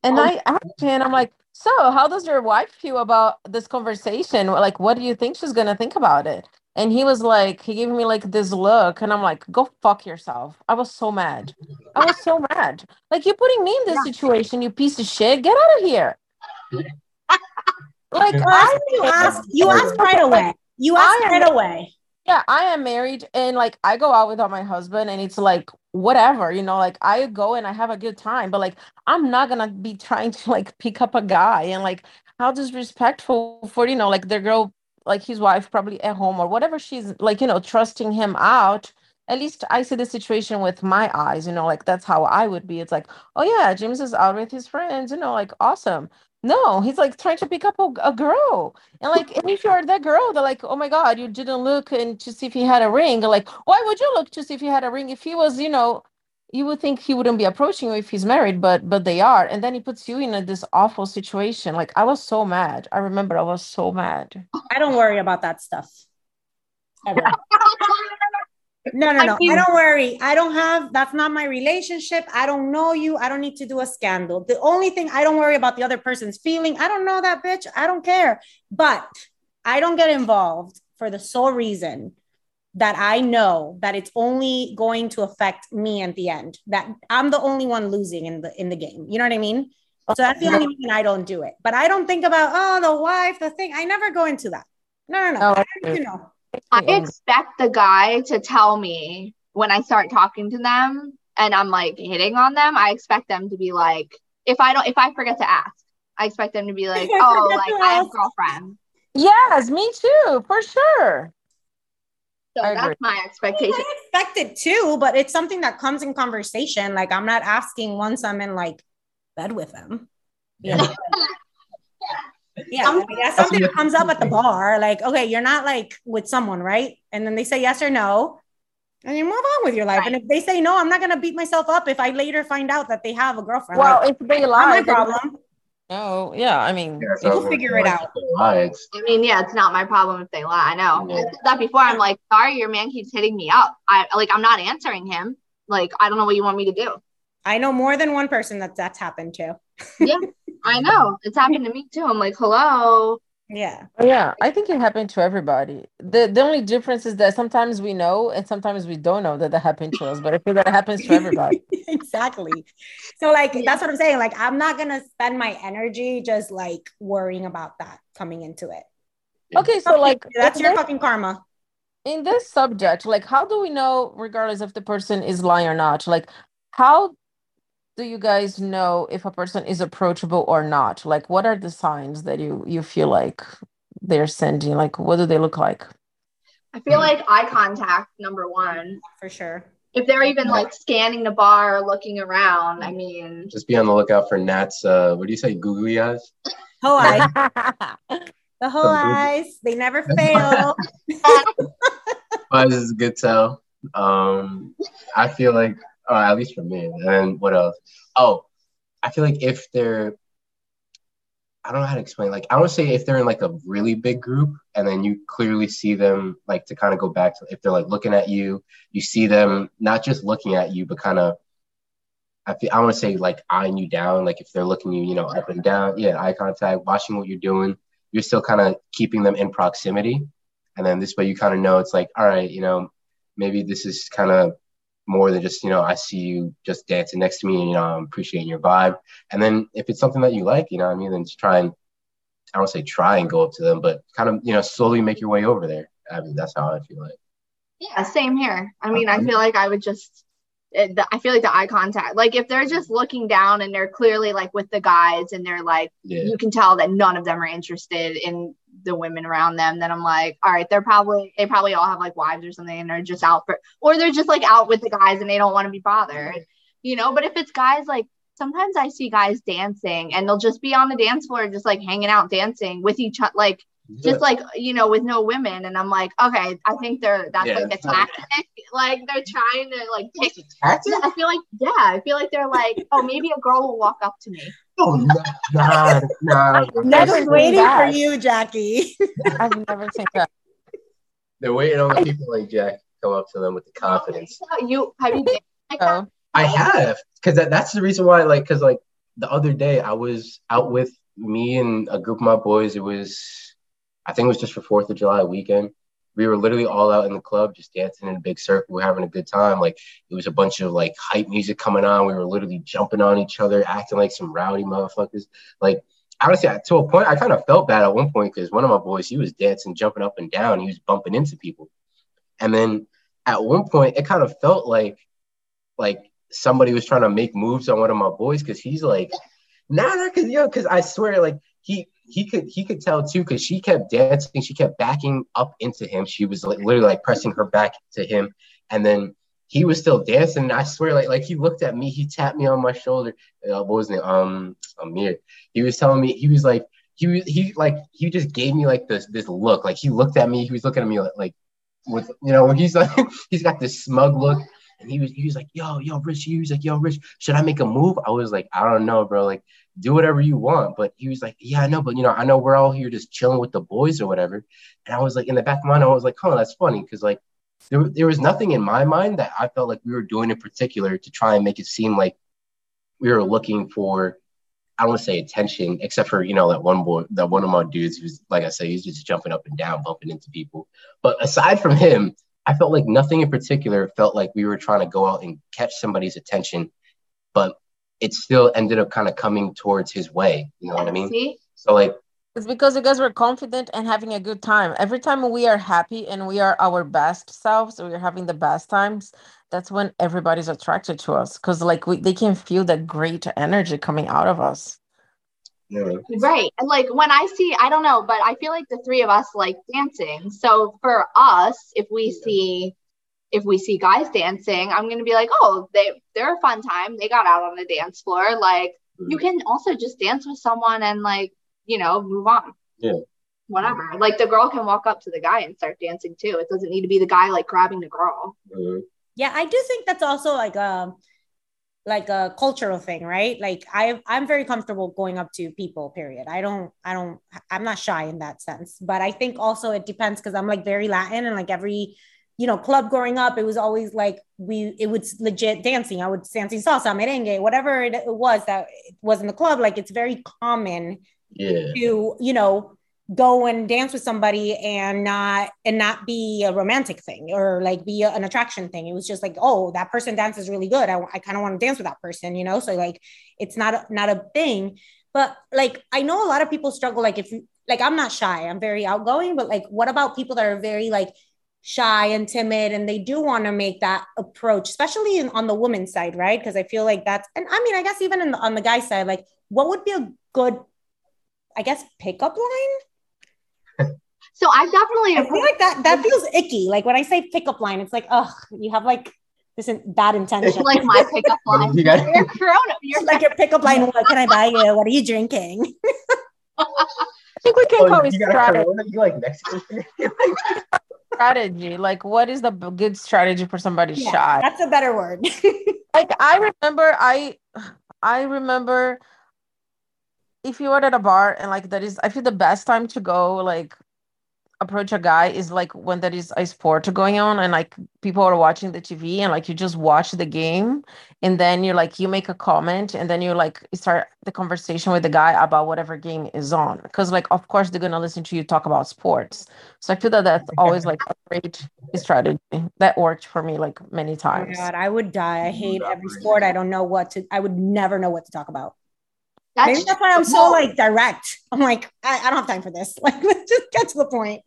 and Oh. I asked him, I'm like, so how does your wife feel about this conversation? Like, what do you think she's gonna think about it? And he was like, he gave me like this look, and I'm like, go fuck yourself. I was so mad. I was so mad. Like, you're putting me in this situation, you piece of shit. Get out of here. (laughs) Like, Well, I you (laughs) asked, you asked right away. You asked I right away. Yeah, I am married and like I go out without my husband and it's like whatever, you know, like I go and I have a good time, but like I'm not gonna be trying (laughs) to like pick up a guy and like how disrespectful for, you know, like their girl, like his wife probably at home or whatever she's like, you know, trusting him out. At least I see the situation with my eyes, you know, like that's how I would be. It's like, oh yeah, James is out with his friends, you know, like awesome. No, he's like trying to pick up a, a girl. And like, and if you're that girl, they're like, oh my God, you didn't look and to see if he had a ring. Like, why would you look to see if he had a ring? If he was, you know, you would think he wouldn't be approaching you if he's married, but but they are. And then he puts you in a, this awful situation. Like, I was so mad. I remember I was so mad. I don't worry about that stuff. (laughs) Ever. No, no, I no. I don't worry. I don't have, that's not my relationship. I don't know you. I don't need to do a scandal. The only thing I don't worry about the other person's feeling. I don't know that bitch. I don't care. But I don't get involved for the sole reason that I know that it's only going to affect me at the end. That I'm the only one losing in the in the game. You know what I mean? So that's the only reason I don't do it. But I don't think about oh the wife, the thing. I never go into that. No, no, no. No, I need know. I expect the guy to tell me when I start talking to them and I'm like hitting on them. I expect them to be like, if I don't, if I forget to ask, I expect them to be like, (laughs) oh, like I have a girlfriend. Yes, me too, for sure. So I that's agree. my expectation. I expect it too, but it's something that comes in conversation. Like I'm not asking once I'm in like bed with them. You (laughs) know? Yeah, I mean, that's something that comes up at the bar. Like, okay, you're not like with someone, right? And then they say yes or no, and you move on with your life. And if they say no, I'm not gonna beat myself up if I later find out that they have a girlfriend. Well, like, if they not lie, my problem. No, yeah, I mean, Yeah, so We'll figure it out. I mean, yeah, it's not my problem if they lie. I know. Yeah. That before. I'm like, sorry, your man keeps hitting me up. I like, I'm not answering him. Like, I don't know what you want me to do. I know more than one person that that's happened to. Yeah, I (laughs) know it's happened to me too. I'm like, hello. Yeah. Oh, yeah, I think it happened to everybody. The the only difference is that sometimes we know and sometimes we don't know that that happened to us, but I feel that it happens to everybody. (laughs) exactly. So like Yeah. that's what I'm saying. Like I'm not gonna spend my energy just like worrying about that coming into it. Okay, so like That's your fucking karma. in this subject, like how do we know, regardless if the person is lying or not? Like how do you guys know if a person is approachable or not? Like what are the signs that you you feel like they're sending? Like what do they look like? I feel like eye contact, number one. For sure. If they're even like scanning the bar or looking around, I mean, just be on the lookout for Nat's. Uh, what do you say? Googly eyes. Whole eyes. (laughs) The whole eyes. They never fail. (laughs) (laughs) Eyes is a good tell. Um, I feel like, uh, at least for me. And what else? Oh, I feel like if they're, I don't know how to explain. Like, I would say if they're in like a really big group, and then you clearly see them, like to kind of go back to if they're like looking at you, you see them not just looking at you, but kind of. I feel, I want to say like eyeing you down, like if they're looking you, you know, up and down, yeah, eye contact, watching what you're doing. You're still kind of keeping them in proximity, and then this way you kind of know it's like, all right, you know, maybe this is kind of more than just you know I see you just dancing next to me and you know I'm appreciating your vibe. And then if it's something that you like, you know what I mean, then just try and I don't say try and go up to them, but kind of you know slowly make your way over there. I mean that's how I feel like. yeah, same here. I mean, I feel like I would just Uh, the, I feel like the eye contact, like if they're just looking down and they're clearly like with the guys and they're like, Yeah. you can tell that none of them are interested in the women around them. Then I'm like, all right, they're probably, they probably all have like wives or something and they're just out for, or they're just like out with the guys and they don't want to be bothered, you know? But if it's guys like, sometimes I see guys dancing and they'll just be on the dance floor, just like hanging out dancing with each other, like, just like you know with no women and i'm like okay i think they're that's Yeah, like a tactic (laughs) like they're trying to like pick Tactic? I feel like yeah, I feel like they're like, oh, maybe a girl will walk up to me. Oh, (laughs) no, nah, nah. Never I seen was waiting for you, Jackie. (laughs) I've never seen that. They're waiting on the people like Jack to come up to them with the oh, confidence. You have you danced like that? So I have, because that, that's the reason why, like, because like the other day I was out with me and a group of my boys. It was, I think it was just for Fourth of July weekend. We were literally all out in the club, just dancing in a big circle. We were having a good time. Like it was a bunch of like hype music coming on. We were literally jumping on each other, acting like some rowdy motherfuckers. Like honestly, to a point, I kind of felt bad at one point because one of my boys, he was dancing, jumping up and down. He was bumping into people, and then at one point, it kind of felt like like somebody was trying to make moves on one of my boys because he's like, nah, nah, cause yo, cause I swear, like he he could he could tell too, cause she kept dancing, she kept backing up into him. She was like literally like pressing her back to him, and then he was still dancing. And I swear, like like he looked at me, he tapped me on my shoulder. Uh, what was his name? Um, Amir. He was telling me he was like he he like he just gave me like this this look. Like he looked at me, he was looking at me like, like with you know he's like (laughs) he's got this smug look and he was he was like, yo, yo, Rich, he was like, yo, Rich, should I make a move? I was like, I don't know, bro. Like, do whatever you want. But he was like, Yeah, I know, but you know, I know we're all here just chilling with the boys or whatever. And I was like, in the back of my mind, I was like, huh, that's funny. Cause like there, there was nothing in my mind that I felt like we were doing in particular to try and make it seem like we were looking for I don't want to say attention, except for you know that one boy, that one of my dudes who's like I said, he's just jumping up and down, bumping into people. But aside from him, I felt like nothing in particular felt like we were trying to go out and catch somebody's attention, but it still ended up kind of coming towards his way. You know what I mean? See? So like, It's because you guys were confident and having a good time. Every time we are happy and we are our best selves, we are having the best times. That's when everybody's attracted to us because, like, we they can feel that great energy coming out of us. you know, Right. And like when I see, I don't know, but I feel like the three of us like dancing. So for us, if we see if we see guys dancing, I'm gonna be like, oh, they they're a fun time. They got out on the dance floor. Like you can also just dance with someone and like, you know, move on. Yeah. Whatever. Like the girl can walk up to the guy and start dancing too. It doesn't need to be the guy like grabbing the girl. uh, Yeah, I do think that's also like a like a cultural thing, right? Like I I'm very comfortable going up to people, period. I don't I don't I'm not shy in that sense. But I think also it depends because I'm like very Latin and like every you know, club growing up, it was always like we it was legit dancing. I would dancing salsa, merengue, whatever it was that was in the club. Like it's very common yeah, to you know go and dance with somebody and not and not be a romantic thing or like be a- an attraction thing. It was just like oh that person dances really good. I, I kind of want to dance with that person you know? So like it's not a, not a thing. But like i know a lot of people struggle like if you like i'm not shy. I'm very outgoing but like what about people that are very like shy and timid and they do want to make that approach especially in, on the women's side right because i feel like that's and i mean i guess even in the, on the guy side like what would be a good I guess pickup line. So I've definitely I feel like that that feels icky. Like when I say pickup line, it's like, oh, you have like this in, bad intention. like my pickup (laughs) line. You got- You're corona. You're like your pickup line. What can I buy you? What are you drinking? (laughs) (laughs) I think we can oh, call Oh, it you got a. Corona? You like Mexican? Strategy. Like, what is the good strategy for somebody Yeah, shy? That's a better word. (laughs) like I remember I I remember if you are at a bar and like that is I feel the best time to go like approach a guy is like when there is a sport going on and like people are watching the TV and like you just watch the game and then you're like you make a comment and then you like start the conversation with the guy about whatever game is on because like of course they're gonna listen to you talk about sports so I feel that that's (laughs) always like a great strategy that worked for me like many Oh times. God, I would die. I hate every sport. I don't know what to. I would never know what to talk about. That's, Maybe that's why I'm so like direct. I'm like, I, I don't have time for this. (laughs) Like, let's just get to the point.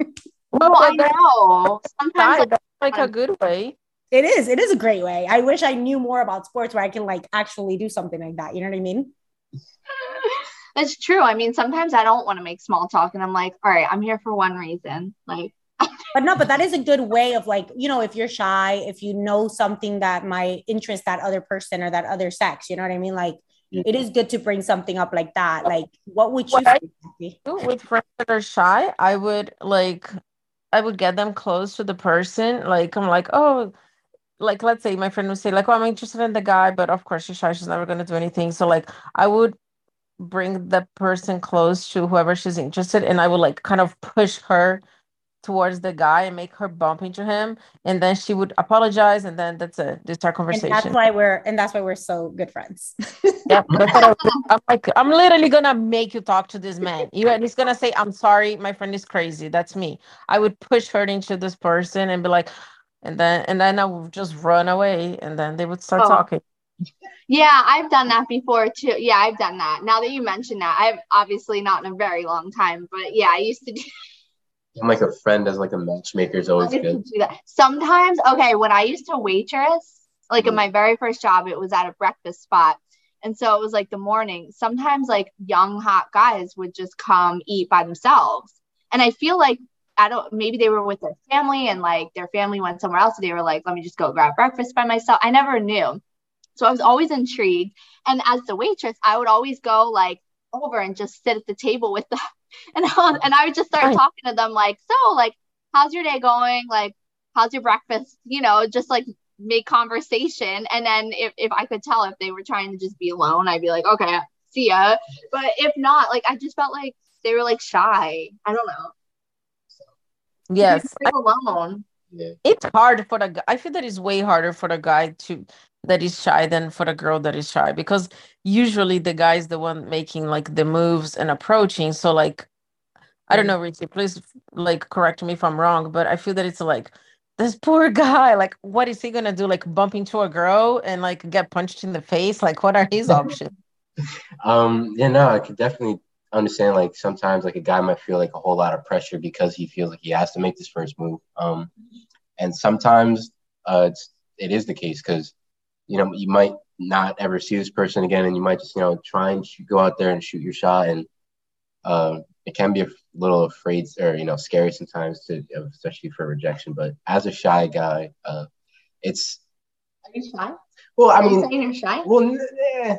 Well, I know. Sometimes like, that's like a good way. It is. It is a great way. I wish I knew more about sports where I can like actually do something like that. You know what I mean? (laughs) That's true. I mean, sometimes I don't want to make small talk and I'm like, all right, I'm here for one reason. Like (laughs) but no, but that is a good way of like, you know, if you're shy, if you know something that might interest that other person or that other sex, you know what I mean? Like it is good to bring something up like that. Like what would you what do with friends that are shy? I would like I would get them close to the person. Like I'm like, oh, like let's say my friend would say, like, oh, I'm interested in the guy, but of course she's shy, she's never gonna do anything. So like I would bring the person close to whoever she's interested and I would like kind of push her towards the guy and make her bump into him and then she would apologize and then that's it just our conversation and that's why we're and that's why we're so good friends (laughs) yeah i'm like i'm literally gonna make you talk to this man you and he's gonna say i'm sorry my friend is crazy that's me i would push her into this person and be like and then and then i would just run away and then they would start oh. talking yeah, I've done that before too. Yeah, I've done that. Now that you mention that, I've obviously not in a very long time, but yeah, I used to do I'm like a friend as like a matchmaker is always good. Sometimes, okay, when I used to waitress, like mm in my very first job, it was at a breakfast spot. And so it was like the morning. Sometimes like young hot guys would just come eat by themselves. And I feel like I don't maybe they were with their family and like their family went somewhere else. So they were like, let me just go grab breakfast by myself. I never knew. So I was always intrigued. And as the waitress, I would always go like over and just sit at the table with them (laughs) and I, and I would just start talking to them like, so like, how's your day going? Like, how's your breakfast? You know, just like make conversation. And then if, if I could tell if they were trying to just be alone, I'd be like, okay, see ya. But if not, like, I just felt like they were like shy. I don't know. Yes. alone. Yeah. It's hard for the guy. I feel that it's way harder for the guy to that is shy than for the girl that is shy because usually the guy is the one making like the moves and approaching. So like I don't know, Richie, please like correct me if I'm wrong, but I feel that it's like this poor guy, like what is he gonna do? Like bump into a girl and like get punched in the face? Like what are his (laughs) options? um, yeah, no, I could definitely understand like sometimes like a guy might feel like a whole lot of pressure because he feels like he has to make this first move. Um and sometimes uh it's it is the case because you know, you might not ever see this person again, and you might just, you know, try and shoot, go out there and shoot your shot, and uh, it can be a little afraid or you know scary sometimes to, especially for rejection. But as a shy guy, uh, it's. Are you shy? Well, I mean, saying you're shy. Well, eh,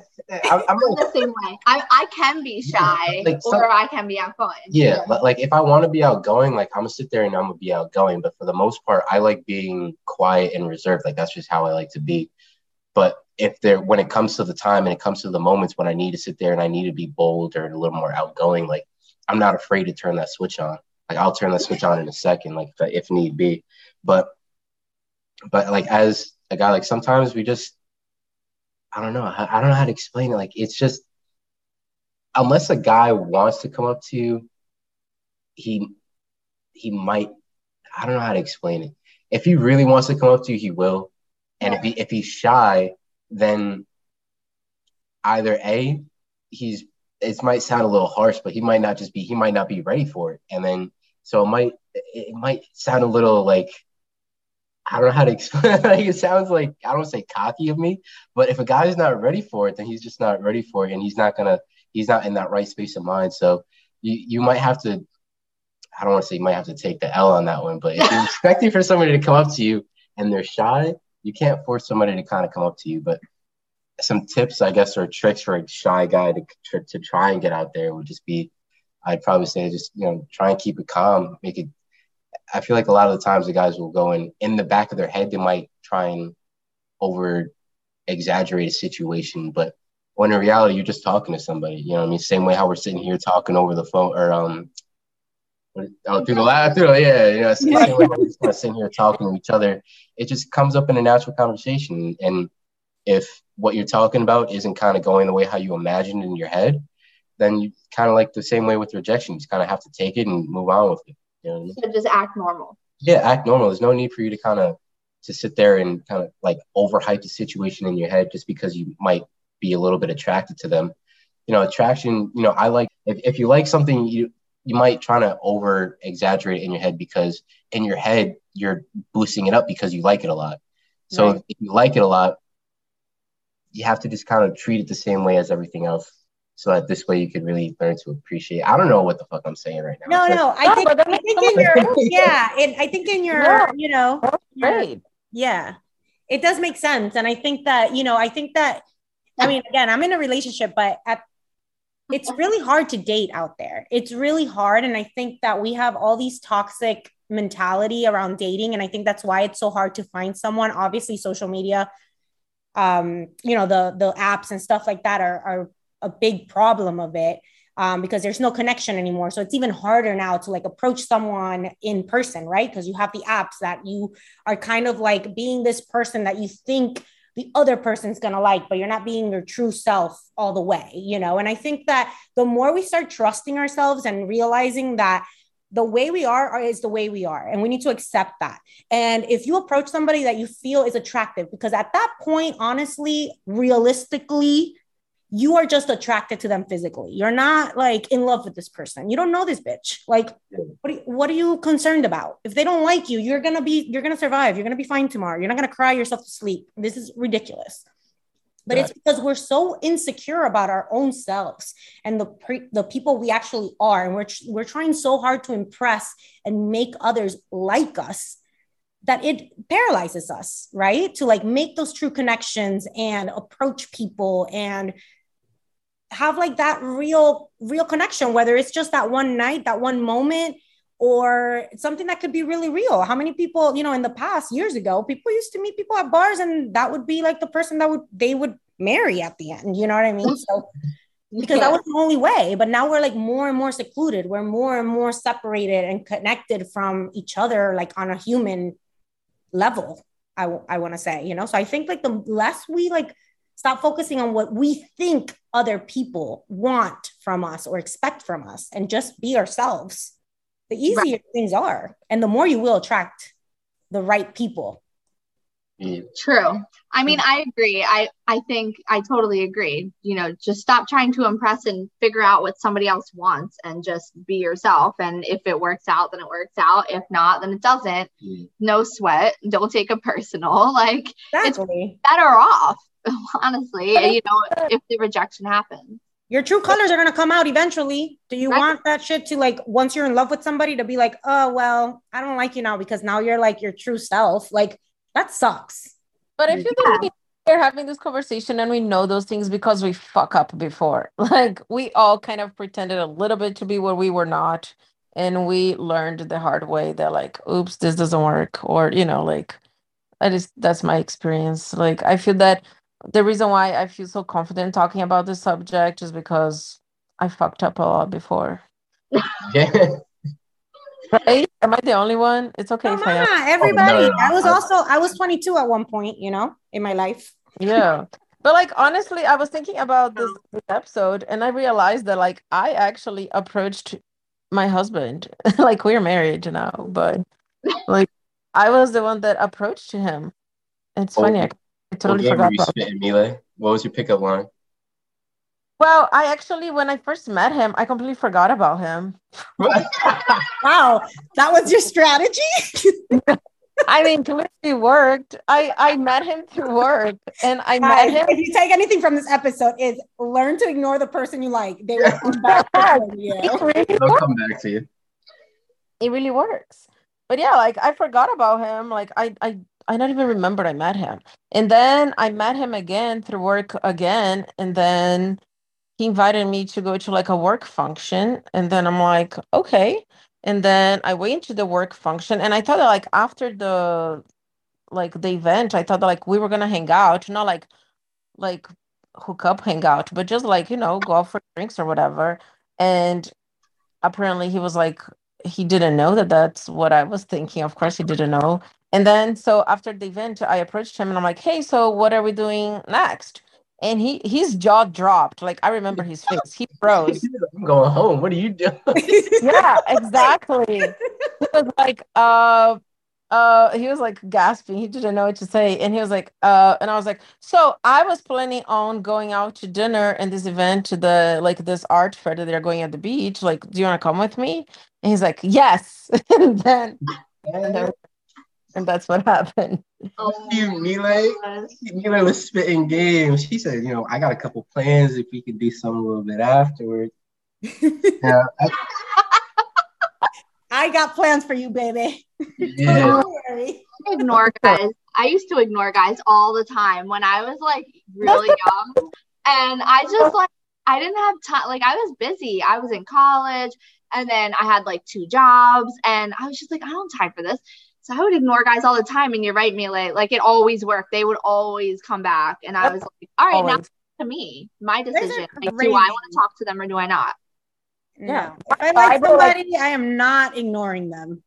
I'm, I'm like, the same way. I, I can be shy, like some, or I can be outgoing. Yeah, yeah. like if I want to be outgoing, like I'm gonna sit there and I'm gonna be outgoing. But for the most part, I like being quiet and reserved. Like that's just how I like to be. But if there, when it comes to the time and it comes to the moments when I need to sit there and I need to be bold or a little more outgoing, like I'm not afraid to turn that switch on. Like I'll turn that switch on in a second, like if, need be. But, but like as a guy, like sometimes we just, I don't know, I, I don't know how to explain it. Like it's just, unless a guy wants to come up to you, he, he might, I don't know how to explain it. If he really wants to come up to you, he will and if he if he's shy, then either A, he's it might sound a little harsh, but he might not just be he might not be ready for it. And then so it might it might sound a little like I don't know how to explain (laughs) like it sounds like I don't say cocky of me, but if a guy's not ready for it, then he's just not ready for it and he's not gonna he's not in that right space of mind. So you you might have to I don't want to say you might have to take the L on that one, but if you're (laughs) expecting for somebody to come up to you and they're shy, you can't force somebody to kind of come up to you, but some tips, I guess, or tricks for a shy guy to to try and get out there would just be, I'd probably say, just you know, try and keep it calm, make it. I feel like a lot of the times the guys will go in in the back of their head, they might try and over exaggerate a situation, but when in reality you're just talking to somebody. You know, I mean, same way how we're sitting here talking over the phone or um Oh, through the lab, through yeah, you know, yeah. Same way we're just kind of sitting here talking to each other. It just comes up in a natural conversation, and if what you're talking about isn't kind of going the way how you imagined in your head, then you kind of like the same way with rejection. You just kind of have to take it and move on with it. You know So just act normal. Yeah, act normal. There's no need for you to kind of to sit there and kind of like overhype the situation in your head just because you might be a little bit attracted to them. You know, attraction. You know, I like if, if you like something, you you might try to over exaggerate in your head because in your head you're boosting it up because you like it a lot. So Right. if you like it a lot, you have to just kind of treat it the same way as everything else. So that this way you could really learn to appreciate. I don't know what the fuck I'm saying right now. No, It's no, I think but that I think in your yeah, and I think in your Yeah. you know That's your- great. yeah, it does make sense, and I think that you know I think that I mean again I'm in a relationship, but at it's really hard to date out there. It's really hard, and I think that we have all these toxic mentality around dating, and I think that's why it's so hard to find someone. Obviously, social media, um, you know the the apps and stuff like that are are a big problem of it um, because there's no connection anymore. So it's even harder now to like approach someone in person, right? Because you have the apps that you are kind of like being this person that you think the other person's gonna like, but you're not being your true self all the way, you know? And I think that the more we start trusting ourselves and realizing that the way we are is the way we are, and we need to accept that. And if you approach somebody that you feel is attractive, because at that point, honestly, realistically, you are just attracted to them physically. You're not like in love with this person. You don't know this bitch. Like, what are you, what are you concerned about? If they don't like you, you're gonna be you're gonna survive. You're gonna be fine tomorrow. You're not gonna cry yourself to sleep. This is ridiculous. But it's because we're so insecure about our own selves and the pre- the people we actually are, and we're we're trying so hard to impress and make others like us that it paralyzes us, right? To like make those true connections and approach people and have like that real real connection whether it's just that one night that one moment or something that could be really real. How many people you know in the past years ago people used to meet people at bars and that would be like the person that would they would marry at the end you know what i mean? So (laughs) because that was the only way but now we're like more and more secluded. We're more and more separated and connected from each other like on a human level i, w- I want to say you know? So i think like the less we like stop focusing on what we think other people want from us or expect from us and just be ourselves the easier things are and the more you will attract the right people True. I mean, I agree. I I think I totally agree. You know, just stop trying to impress and figure out what somebody else wants and just be yourself. And if it works out, then it works out. If not, then it doesn't. Mm. No sweat. Don't take it personal. (laughs) Like exactly better off, (laughs) honestly. But You know, if the rejection happens. your true colors are going to come out eventually do you want that shit to like once you're in love with somebody to be like oh well i don't like you now because now you're like your true self like that sucks But I feel that we are having this conversation and we know those things because we fuck up before. (laughs) Like we all kind of pretended a little bit to be what we were not. And we learned the hard way that like, oops, this doesn't work. Or, you know, like I just that's my experience. Like I feel that the reason why I feel so confident talking about this subject is because I fucked up a lot before. Yeah. Right? Am I the only one? It's okay Come if I on, everybody no, no, i was also i was 22 at one point you know in my life Yeah. But like honestly, I was thinking about this, this episode and I realized that like I actually approached my husband. (laughs) like we're married now, but like I was the one that approached him. It's Oh, funny. I, I totally game were forgot you about spitting, Mile? What was your pickup line? Well, I actually when I first met him, I completely forgot about him. (laughs) wow that was your strategy I mean, clearly it worked. I I met him through work and I met him if you take anything from this episode is learn to ignore the person you like they will come back to (laughs) you really They'll come back to you. it really works. But yeah, like I forgot about him. Like I I I don't even remember I met him. And then I met him again through work again. And then he invited me to go to like a work function. And then I'm like, okay. And then I went to the work function and I thought that like after the like the event, I thought that like we were gonna hang out, not like like hook up, hang out, but just like, you know, go out for drinks or whatever. And apparently he was like he didn't know that that's what I was thinking. Of course, he didn't know. And then, so after the event, I approached him and I'm like, "Hey, so what are we doing next?" And he his jaw dropped. Like I remember his face. He froze. (laughs) I'm going home. What are you doing? (laughs) yeah, exactly. He was like, uh, uh, he was like gasping. He didn't know what to say, and he was like, uh, and I was like, so I was planning on going out to dinner and this event to the like this art fair that they're going at the beach. Like, do you want to come with me? And he's like, yes. (laughs) and then, and then and that's what (laughs) happened. Oh, You, Mile, Mile was spitting games. She said, you know, I got a couple plans if we could do something a little bit afterwards. (laughs) Yeah, I, I got plans for you, baby. yeah. Don't worry. Ignore guys. I used to ignore guys all the time when I was like really young. And I just like I didn't have time like I was busy. I was in college and then I had like two jobs and I was just like, I don't have time for this. So I would ignore guys all the time. And you're right, Mila. Like it always worked. They would always come back. And I was like, all right, now Always. it's to me, my decision. Like, do. I want to talk to them or do I not? Yeah. No. If I I like like- somebody, I am not ignoring them.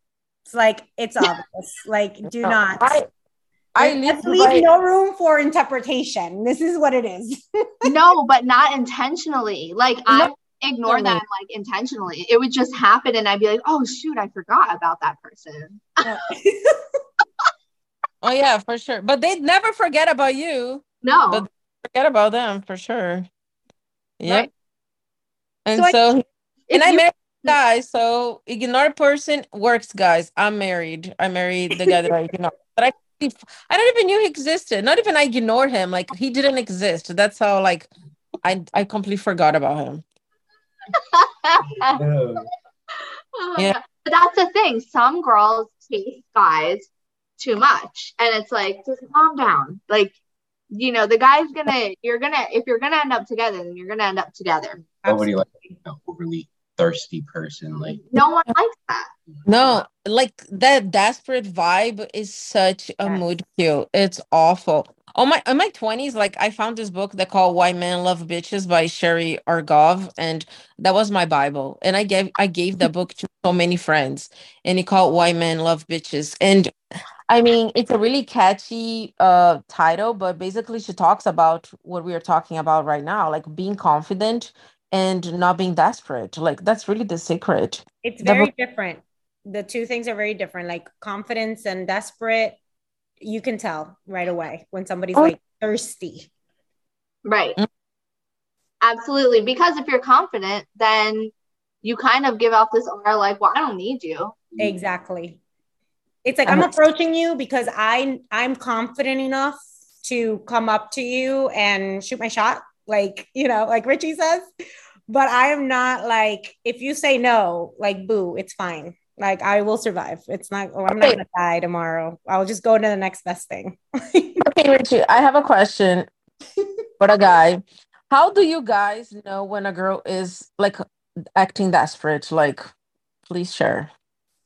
It's like it's obvious. Like, do No, not. I, I Let's leave leave no room for interpretation. This is what it is. (laughs) no, but not intentionally. Like I ignore them like intentionally. It would just happen and I'd be like, oh shoot, I forgot about that person. (laughs) Oh yeah, for sure. But they'd never forget about you. No. But- Forget about them for sure. Yep. Right. And So so, If and I you- married a guy, so ignore person works, guys. I'm married. I married the guy that I ignore. (laughs) But I I don't even knew he existed. Not even I ignore him. Like he didn't exist. That's how like I I completely forgot about him. (laughs) Oh Yeah. But that's the thing. Some girls chase guys too much. And it's like, just calm down. Like, you know, the guy's gonna, you're gonna, if you're gonna end up together, then you're gonna end up together. Nobody like an overly thirsty person. Like, No one likes that. No, like that desperate vibe is such a Yes. mood cue. It's awful. On my in my 20s, like I found this book that called Why Men Love Bitches by Sherry Argov, and that was my Bible. And I gave I gave that book to so many friends, and it called Why Men Love Bitches. And I mean, it's a really catchy uh title, but basically she talks about what we are talking about right now, like being confident and not being desperate. Like that's really the secret. It's The very different. The two things are very different. Like confidence and desperate, you can tell right away when somebody's Oh. like thirsty. Right. Mm. Absolutely. Because if you're confident, then you kind of give off this aura like, well, I don't need you. Exactly. It's like I'm approaching you because I I'm confident enough to come up to you and shoot my shot, like you know, like Richie says. But I am not like if you say no, like boo, it's fine. Like I will survive. It's not. Or I'm not gonna die tomorrow. I'll just go to the next best thing. (laughs) Okay, Richie, I have a question for a guy. How do you guys know when a girl is like acting desperate? Like, please share.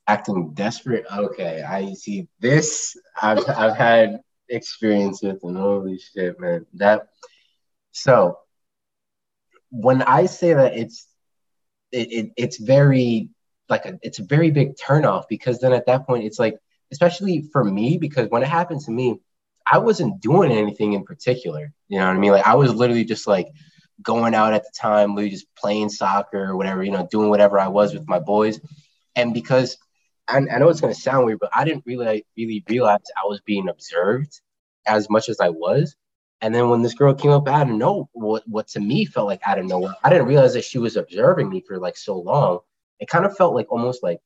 acting desperate. Okay, I see this. I've I've had experience with, and holy shit, man. That so when I say that it's it, it it's very like a it's a very big turnoff because then at that point it's like especially for me because when it happened to me I wasn't doing anything in particular. You know what I mean? Like I was literally just like going out at the time we just playing soccer or whatever you know doing whatever I was with my boys. And because I, I know it's to sound weird, but I didn't really really realize I was being observed as much as I was. And then when this girl came up out of nowhere, what, what to me felt like out of nowhere, I didn't realize that she was observing me for like so long. It kind of felt like almost like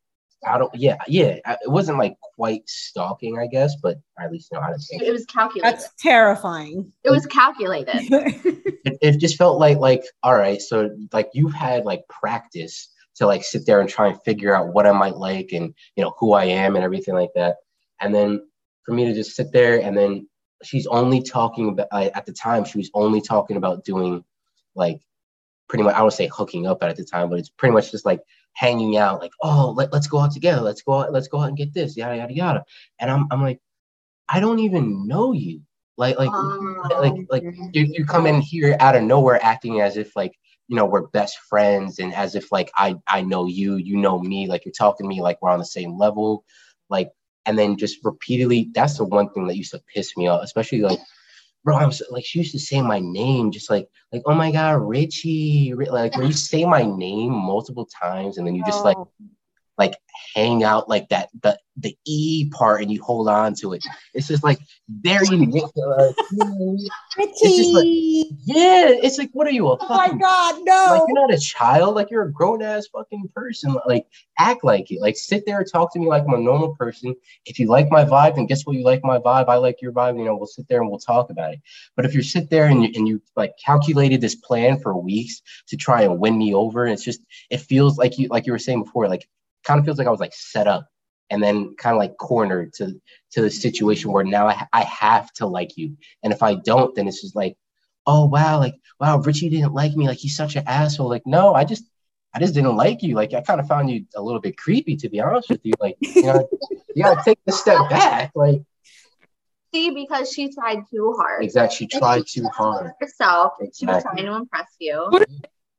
I don't, yeah, yeah. It wasn't like quite stalking, I guess, but I at least know how to say It it. was calculated. That's terrifying. it was calculated. (laughs) it. It just felt like like all right, so like you've had like practice to like sit there and try and figure out what I might like and you know who I am and everything like that. And then for me to just sit there and then she's only talking about at the time she was only talking about doing like pretty much I would say hooking up at the time, but it's pretty much just like hanging out, like oh let, let's go out together, let's go out, let's go out and get this, yada yada yada. And I'm I'm like, I don't even know you. Like like Oh. like like you, you come in here out of nowhere acting as if like you know we're best friends and as if like I I know you, you know me, like you're talking to me like we're on the same level, like and then just repeatedly that's the one thing that used to piss me off, especially like bro, I'm so, like she used to say my name just like like oh my god, Richie, like when you say my name multiple times and then you just like Oh, like hang out like that the the E part and you hold on to it. It's just like very ridiculous. It's like, yeah, it's like what are you a oh my god, no. like you're not a child, like you're a grown ass fucking person. Like act like it. Like sit there and talk to me like I'm a normal person. If you like my vibe, then guess what? You like my vibe. I like your vibe. You know, we'll sit there and we'll talk about it. But if you sit there and you and you like calculated this plan for weeks to try and win me over, and it's just it feels like you like you were saying before, like kind of feels like I was like set up and then kind of like cornered to to the situation where now I, I have to like you and if i don't then it's just like oh wow like wow richie didn't like me like he's such an asshole like no i just i just didn't like you like i kind of found you a little bit creepy to be honest with you like you know (laughs) you gotta take a step back like See, because she tried too hard. exactly she tried too hard Herself. She was trying to impress you.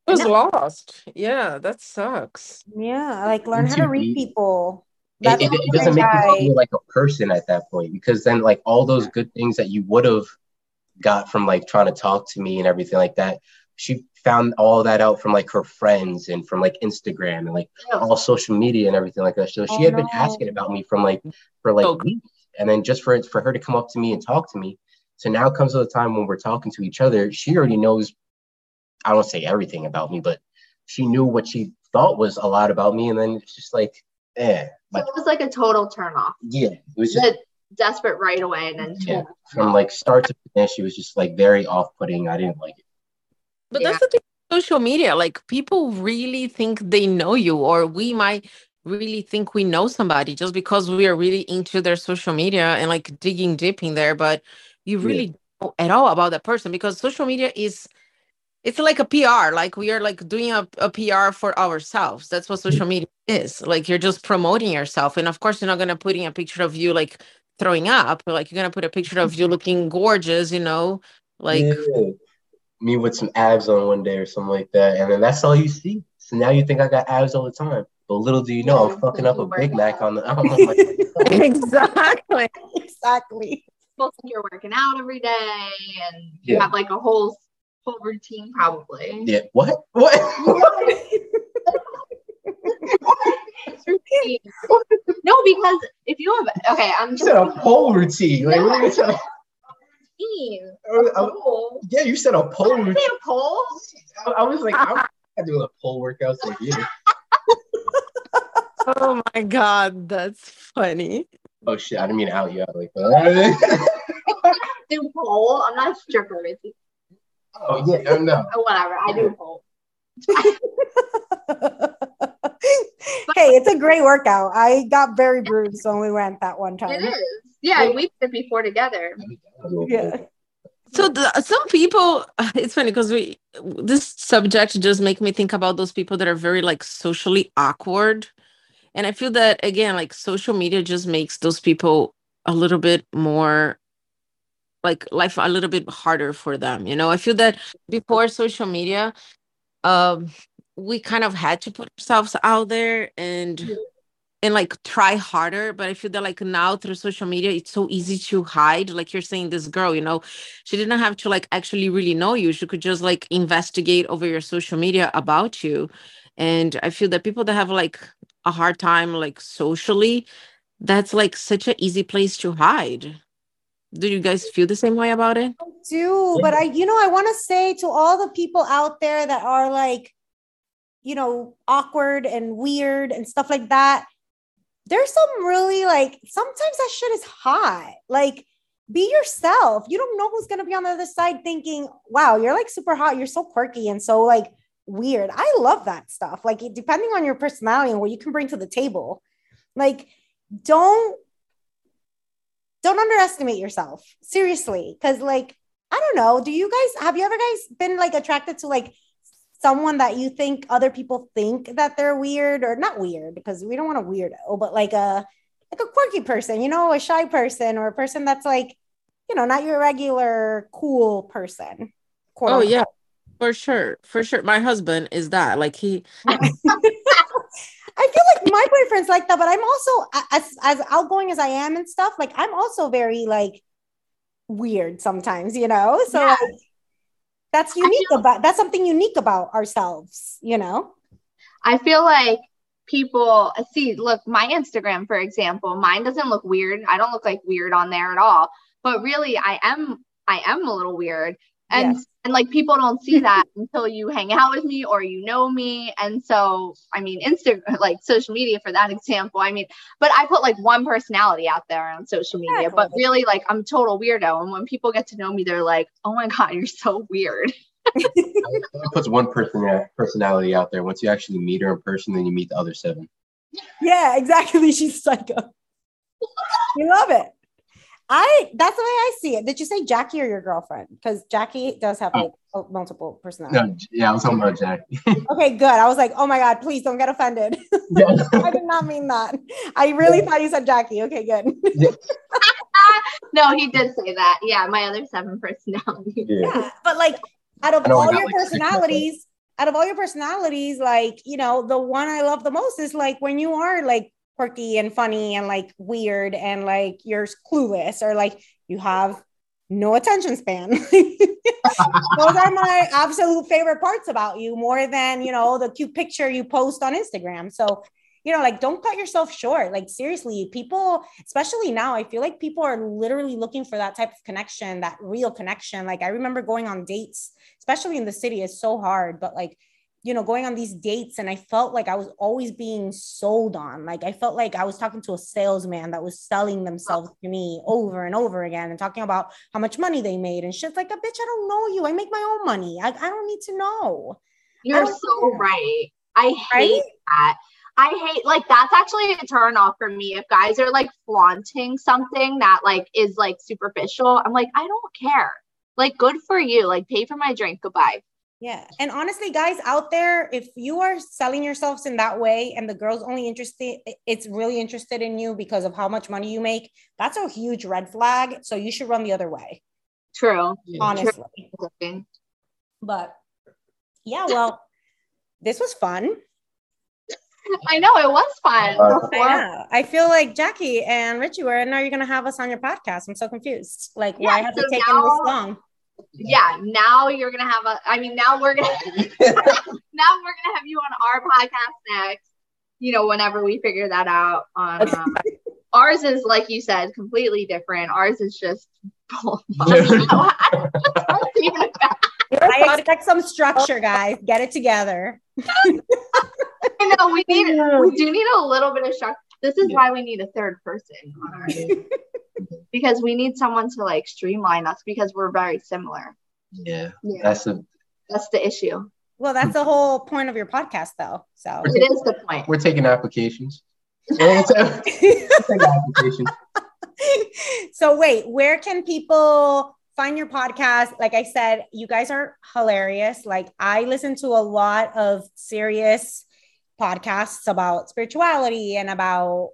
It was No. lost. Yeah, that sucks. yeah, like learn how to read people. it, That's it, what it doesn't make I- you feel like a person at that point because then like all those good things that you would have got from like trying to talk to me and everything like that she found all that out from like her friends and from like instagram and like all social media and everything like that so she Oh, had been asking about me from like for like Oh. weeks and then just for it for her to come up to me and talk to me so now comes the time when we're talking to each other she already knows i don't say everything about me but she knew what she thought was a lot about me and then it's just like eh So it was like a total turn off. yeah it was just The desperate right away and then Yeah. from like start to finish, it was just like very off-putting. I didn't like it. But Yeah. that's the thing social media. Like people really think they know you, or we might really think we know somebody just because we are really into their social media and like digging deep in there. But you Yeah. really don't know at all about that person because social media is it's like a PR. Like we are like doing a, a PR for ourselves. That's what mm. social media is. Like you're just promoting yourself. And of course, you're not gonna put in a picture of you like throwing up. Like you're gonna put a picture of you (laughs) looking gorgeous, you know, like Yeah. me with some abs on one day or something like that, and then that's all you see. So now you think I got abs all the time, but little do you know I'm fucking up a Big Mac on the. On my, (laughs) exactly. exactly. People you're working out every day and you Yeah. have like a whole whole routine probably. yeah. What? What? (laughs) Routine. no, because if you have okay, I'm you just said a pole routine. Like, what are you talking- routine. I- I- Pole. yeah, you said a pole I routine. say a pole. I, I was like, I'm not doing a pole workout. Like, yeah. (laughs) Oh my god, that's funny. Oh shit! I didn't mean out you out like (laughs) that. Do pole. I'm not a stripper. Is it? oh yeah, no, no. Oh, whatever. I do pole. (laughs) hey, it's a great workout. I got very bruised when we went that one time. It is. Yeah, we did it before together. Yeah. So the, some people, (laughs) it's funny because we this subject just make me think about those people that are very like socially awkward, and I feel that again, like social media just makes those people a little bit more like life a little bit harder for them. You know, I feel that before social media, um, we kind of had to put ourselves out there and and like try harder but i feel that like now through social media it's so easy to hide like you're saying this girl you know? She didn't have to like actually really know you. She could just like investigate over your social media about you. And i feel that people that have like a hard time like socially that's like such an easy place to hide do you guys feel the same way about it I do, but I, you know, I want to say to all the people out there that are like, you know, awkward and weird and stuff like that, there's some really like, sometimes that shit is hot. Like, be yourself. You don't know who's going to be on the other side thinking, wow, you're like super hot. You're so quirky and so like weird. I love that stuff. Like, depending on your personality and what you can bring to the table, like, don't don't underestimate yourself. Seriously. Because like i don't know. Do you guys have you ever guys been like attracted to like someone that you think other people think that they're weird or not weird? Because we don't want a weirdo but like a like a quirky person you know a shy person or a person that's like you know not your regular cool person oh unquote. yeah. For sure. For sure. My husband is that. Like he (laughs) (laughs) I feel like my boyfriend's like that, but I'm also as as outgoing as I am and stuff. Like I'm also very like weird sometimes, you know. So Yeah. like, that's unique about that's something unique about ourselves, you know. I feel like people see look my instagram for example mine doesn't look weird i don't look like weird on there at all but really i am i am a little weird and Yes. and like people don't see that (laughs) until you hang out with me or you know me and so i mean instagram like social media for that example i mean but i put like one personality out there on social media but really like i'm a total weirdo and when people get to know me they're like oh my god you're so weird (laughs) It puts one person uh, personality out there. Once you actually meet her in person, then you meet the other seven. Yeah, exactly. (laughs) She's psycho. you love it. I that's the way I see it. Did you say Jackie or your girlfriend? Because Jackie does have like oh, multiple personalities. No, yeah, I was talking about Jack. (laughs) Okay, good. I was like, oh my god, please don't get offended. (laughs) yeah. I did not mean that. I really thought you said Jackie. Okay, good. (laughs) no he did say that yeah my other seven personalities yeah. Yeah, but like out of I know all your like, six of them. personalities, out of all your personalities, like you know, the one I love the most is like when you are like quirky and funny and like weird and like you're clueless or like you have no attention span. (laughs) Those are my absolute favorite parts about you, more than you know the cute picture you post on Instagram. So you know, like don't cut yourself short. Like seriously, people, especially now, I feel like people are literally looking for that type of connection, that real connection. Like I remember going on dates, especially in the city, is so hard, but like you know, going on these dates and I felt like I was always being sold on. Like I felt like I was talking to a salesman that was selling themselves to me over and over again and talking about how much money they made and shit's like a bitch, I don't know you. I make my own money. I, I don't need to know. You're so right. I hate Right? that. I hate like that's actually a turn off for me. If guys are like flaunting something that like is like superficial, I'm like, I don't care. Like, good for you. Like, pay for my drink. Goodbye. Yeah. And honestly, guys out there, if you are selling yourselves in that way and the girl's only interested, it's really interested in you because of how much money you make, that's a huge red flag. So you should run the other way, True. honestly. But yeah, well, (laughs) this was fun. I know it was fun. Uh, I. I feel like Jackie and Richie were, and now you're going to have us on your podcast. I'm so confused. Like, why Yeah, has so it taken now- this long? Yeah. Now you're gonna have a. I mean, now we're gonna. (laughs) now we're gonna have you on our podcast next. You know, whenever we figure that out. On um, ours is like you said, completely different. Ours is just. (laughs) It's (laughs) even about- I expect some structure, guys. Get it together. I know we need we do need a little bit of structure. This is why we need a third person on our because we need someone to like streamline us because we're very similar. yeah, Yeah, that's a that's the issue. Well, that's the whole point of your podcast, though. So, It is the point. we're taking applications. (laughs) We're taking applications. (laughs) so wait, where can people find your podcast? Like I said, you guys are hilarious. Like I listen to a lot of serious podcasts about spirituality and about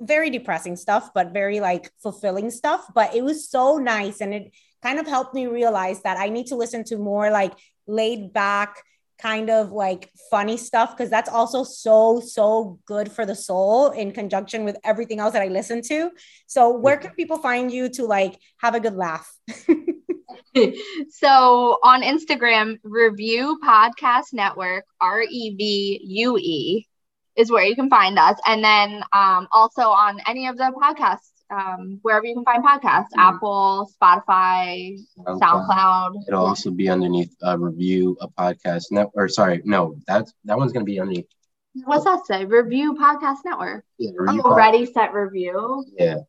very depressing stuff, but very like fulfilling stuff. But it was so nice and it kind of helped me realize that I need to listen to more like laid back kind of like funny stuff because that's also so so good for the soul in conjunction with everything else that I listen to. So where can people find you to like have a good laugh? (laughs) so on Instagram, Revue Podcast Network, R E V U E, is where you can find us. And then um, also on any of the podcasts, um, wherever you can find podcasts, Mhm. Apple, Spotify, SoundCloud. It'll also be underneath a Revue a podcast network. or sorry, no, that's that one's gonna be underneath. What's that say? Revue Podcast Network. Yeah, Revue Oh, pod- Ready, Set, Revue. Yeah.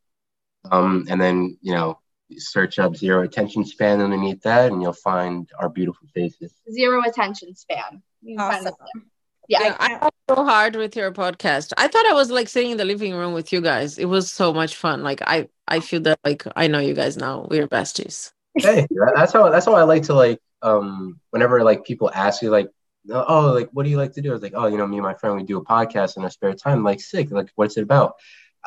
Um, and then you know, search up zero attention span underneath that, and you'll find our beautiful faces. Zero attention span. You can find Awesome. Us there. Yeah. Yeah, I laughed so hard with your podcast. I thought I was like sitting in the living room with you guys. It was so much fun. Like I, I feel that like I know you guys now. We're besties. hey, that's how that's how I like to like um whenever like people ask you like oh like what do you like to do? I was like oh you know me and my friend we do a podcast in our spare time. like sick. Like what's it about?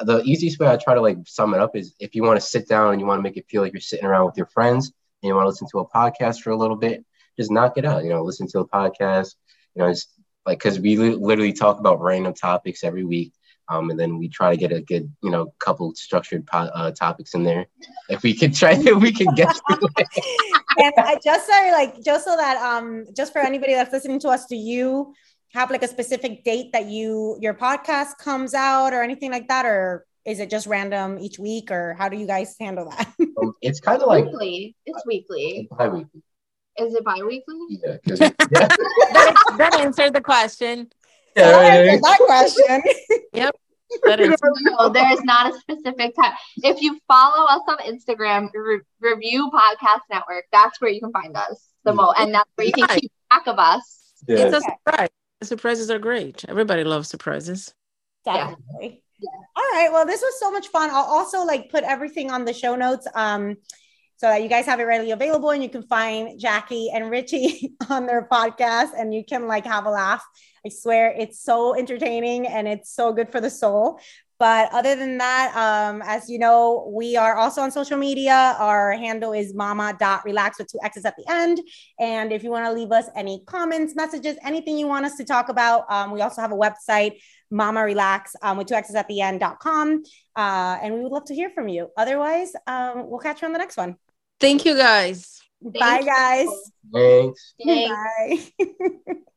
The easiest way I try to like sum it up is if you want to sit down and you want to make it feel like you're sitting around with your friends and you want to listen to a podcast for a little bit, just knock it out. You know, listen to a podcast. You know, it's like because we li- literally talk about random topics every week. Um, and then we try to get a good, you know, couple structured po- uh, topics in there. If we could try, (laughs) if we can get through it. and I just so like just so that um just for anybody that's listening to us, do you have like a specific date that you your podcast comes out or anything like that, or is it just random each week, or how do you guys handle that? (laughs) Um, it's kind of like weekly. It's weekly. bi-weekly. Is it bi-weekly? Yeah, 'cause it- yeah. (laughs) that, that answered the question. So that Yeah, that question. (laughs) That answered- No, there is not a specific time. If you follow us on Instagram, Re- Revue Podcast Network, that's where you can find us the most, and that's where you can keep track of us. yeah. It's a surprise. Surprises are great. Everybody loves surprises. Yeah. Definitely. All right. Well, this was so much fun. I'll also like put everything on the show notes. Um, so that you guys have it readily available and you can find Jackie and Richie (laughs) on their podcast and you can like have a laugh. I swear it's so entertaining and it's so good for the soul. But other than that, um, as you know, we are also on social media. Our handle is mama.relax with two X's at the end. And if you want to leave us any comments, messages, anything you want us to talk about, um, we also have a website, mama relax um, with two X's at the end.com. Uh, and we would love to hear from you. Otherwise, um, we'll catch you on the next one. Thank you guys. Bye, you. guys. Thanks. Thanks. Bye. (laughs)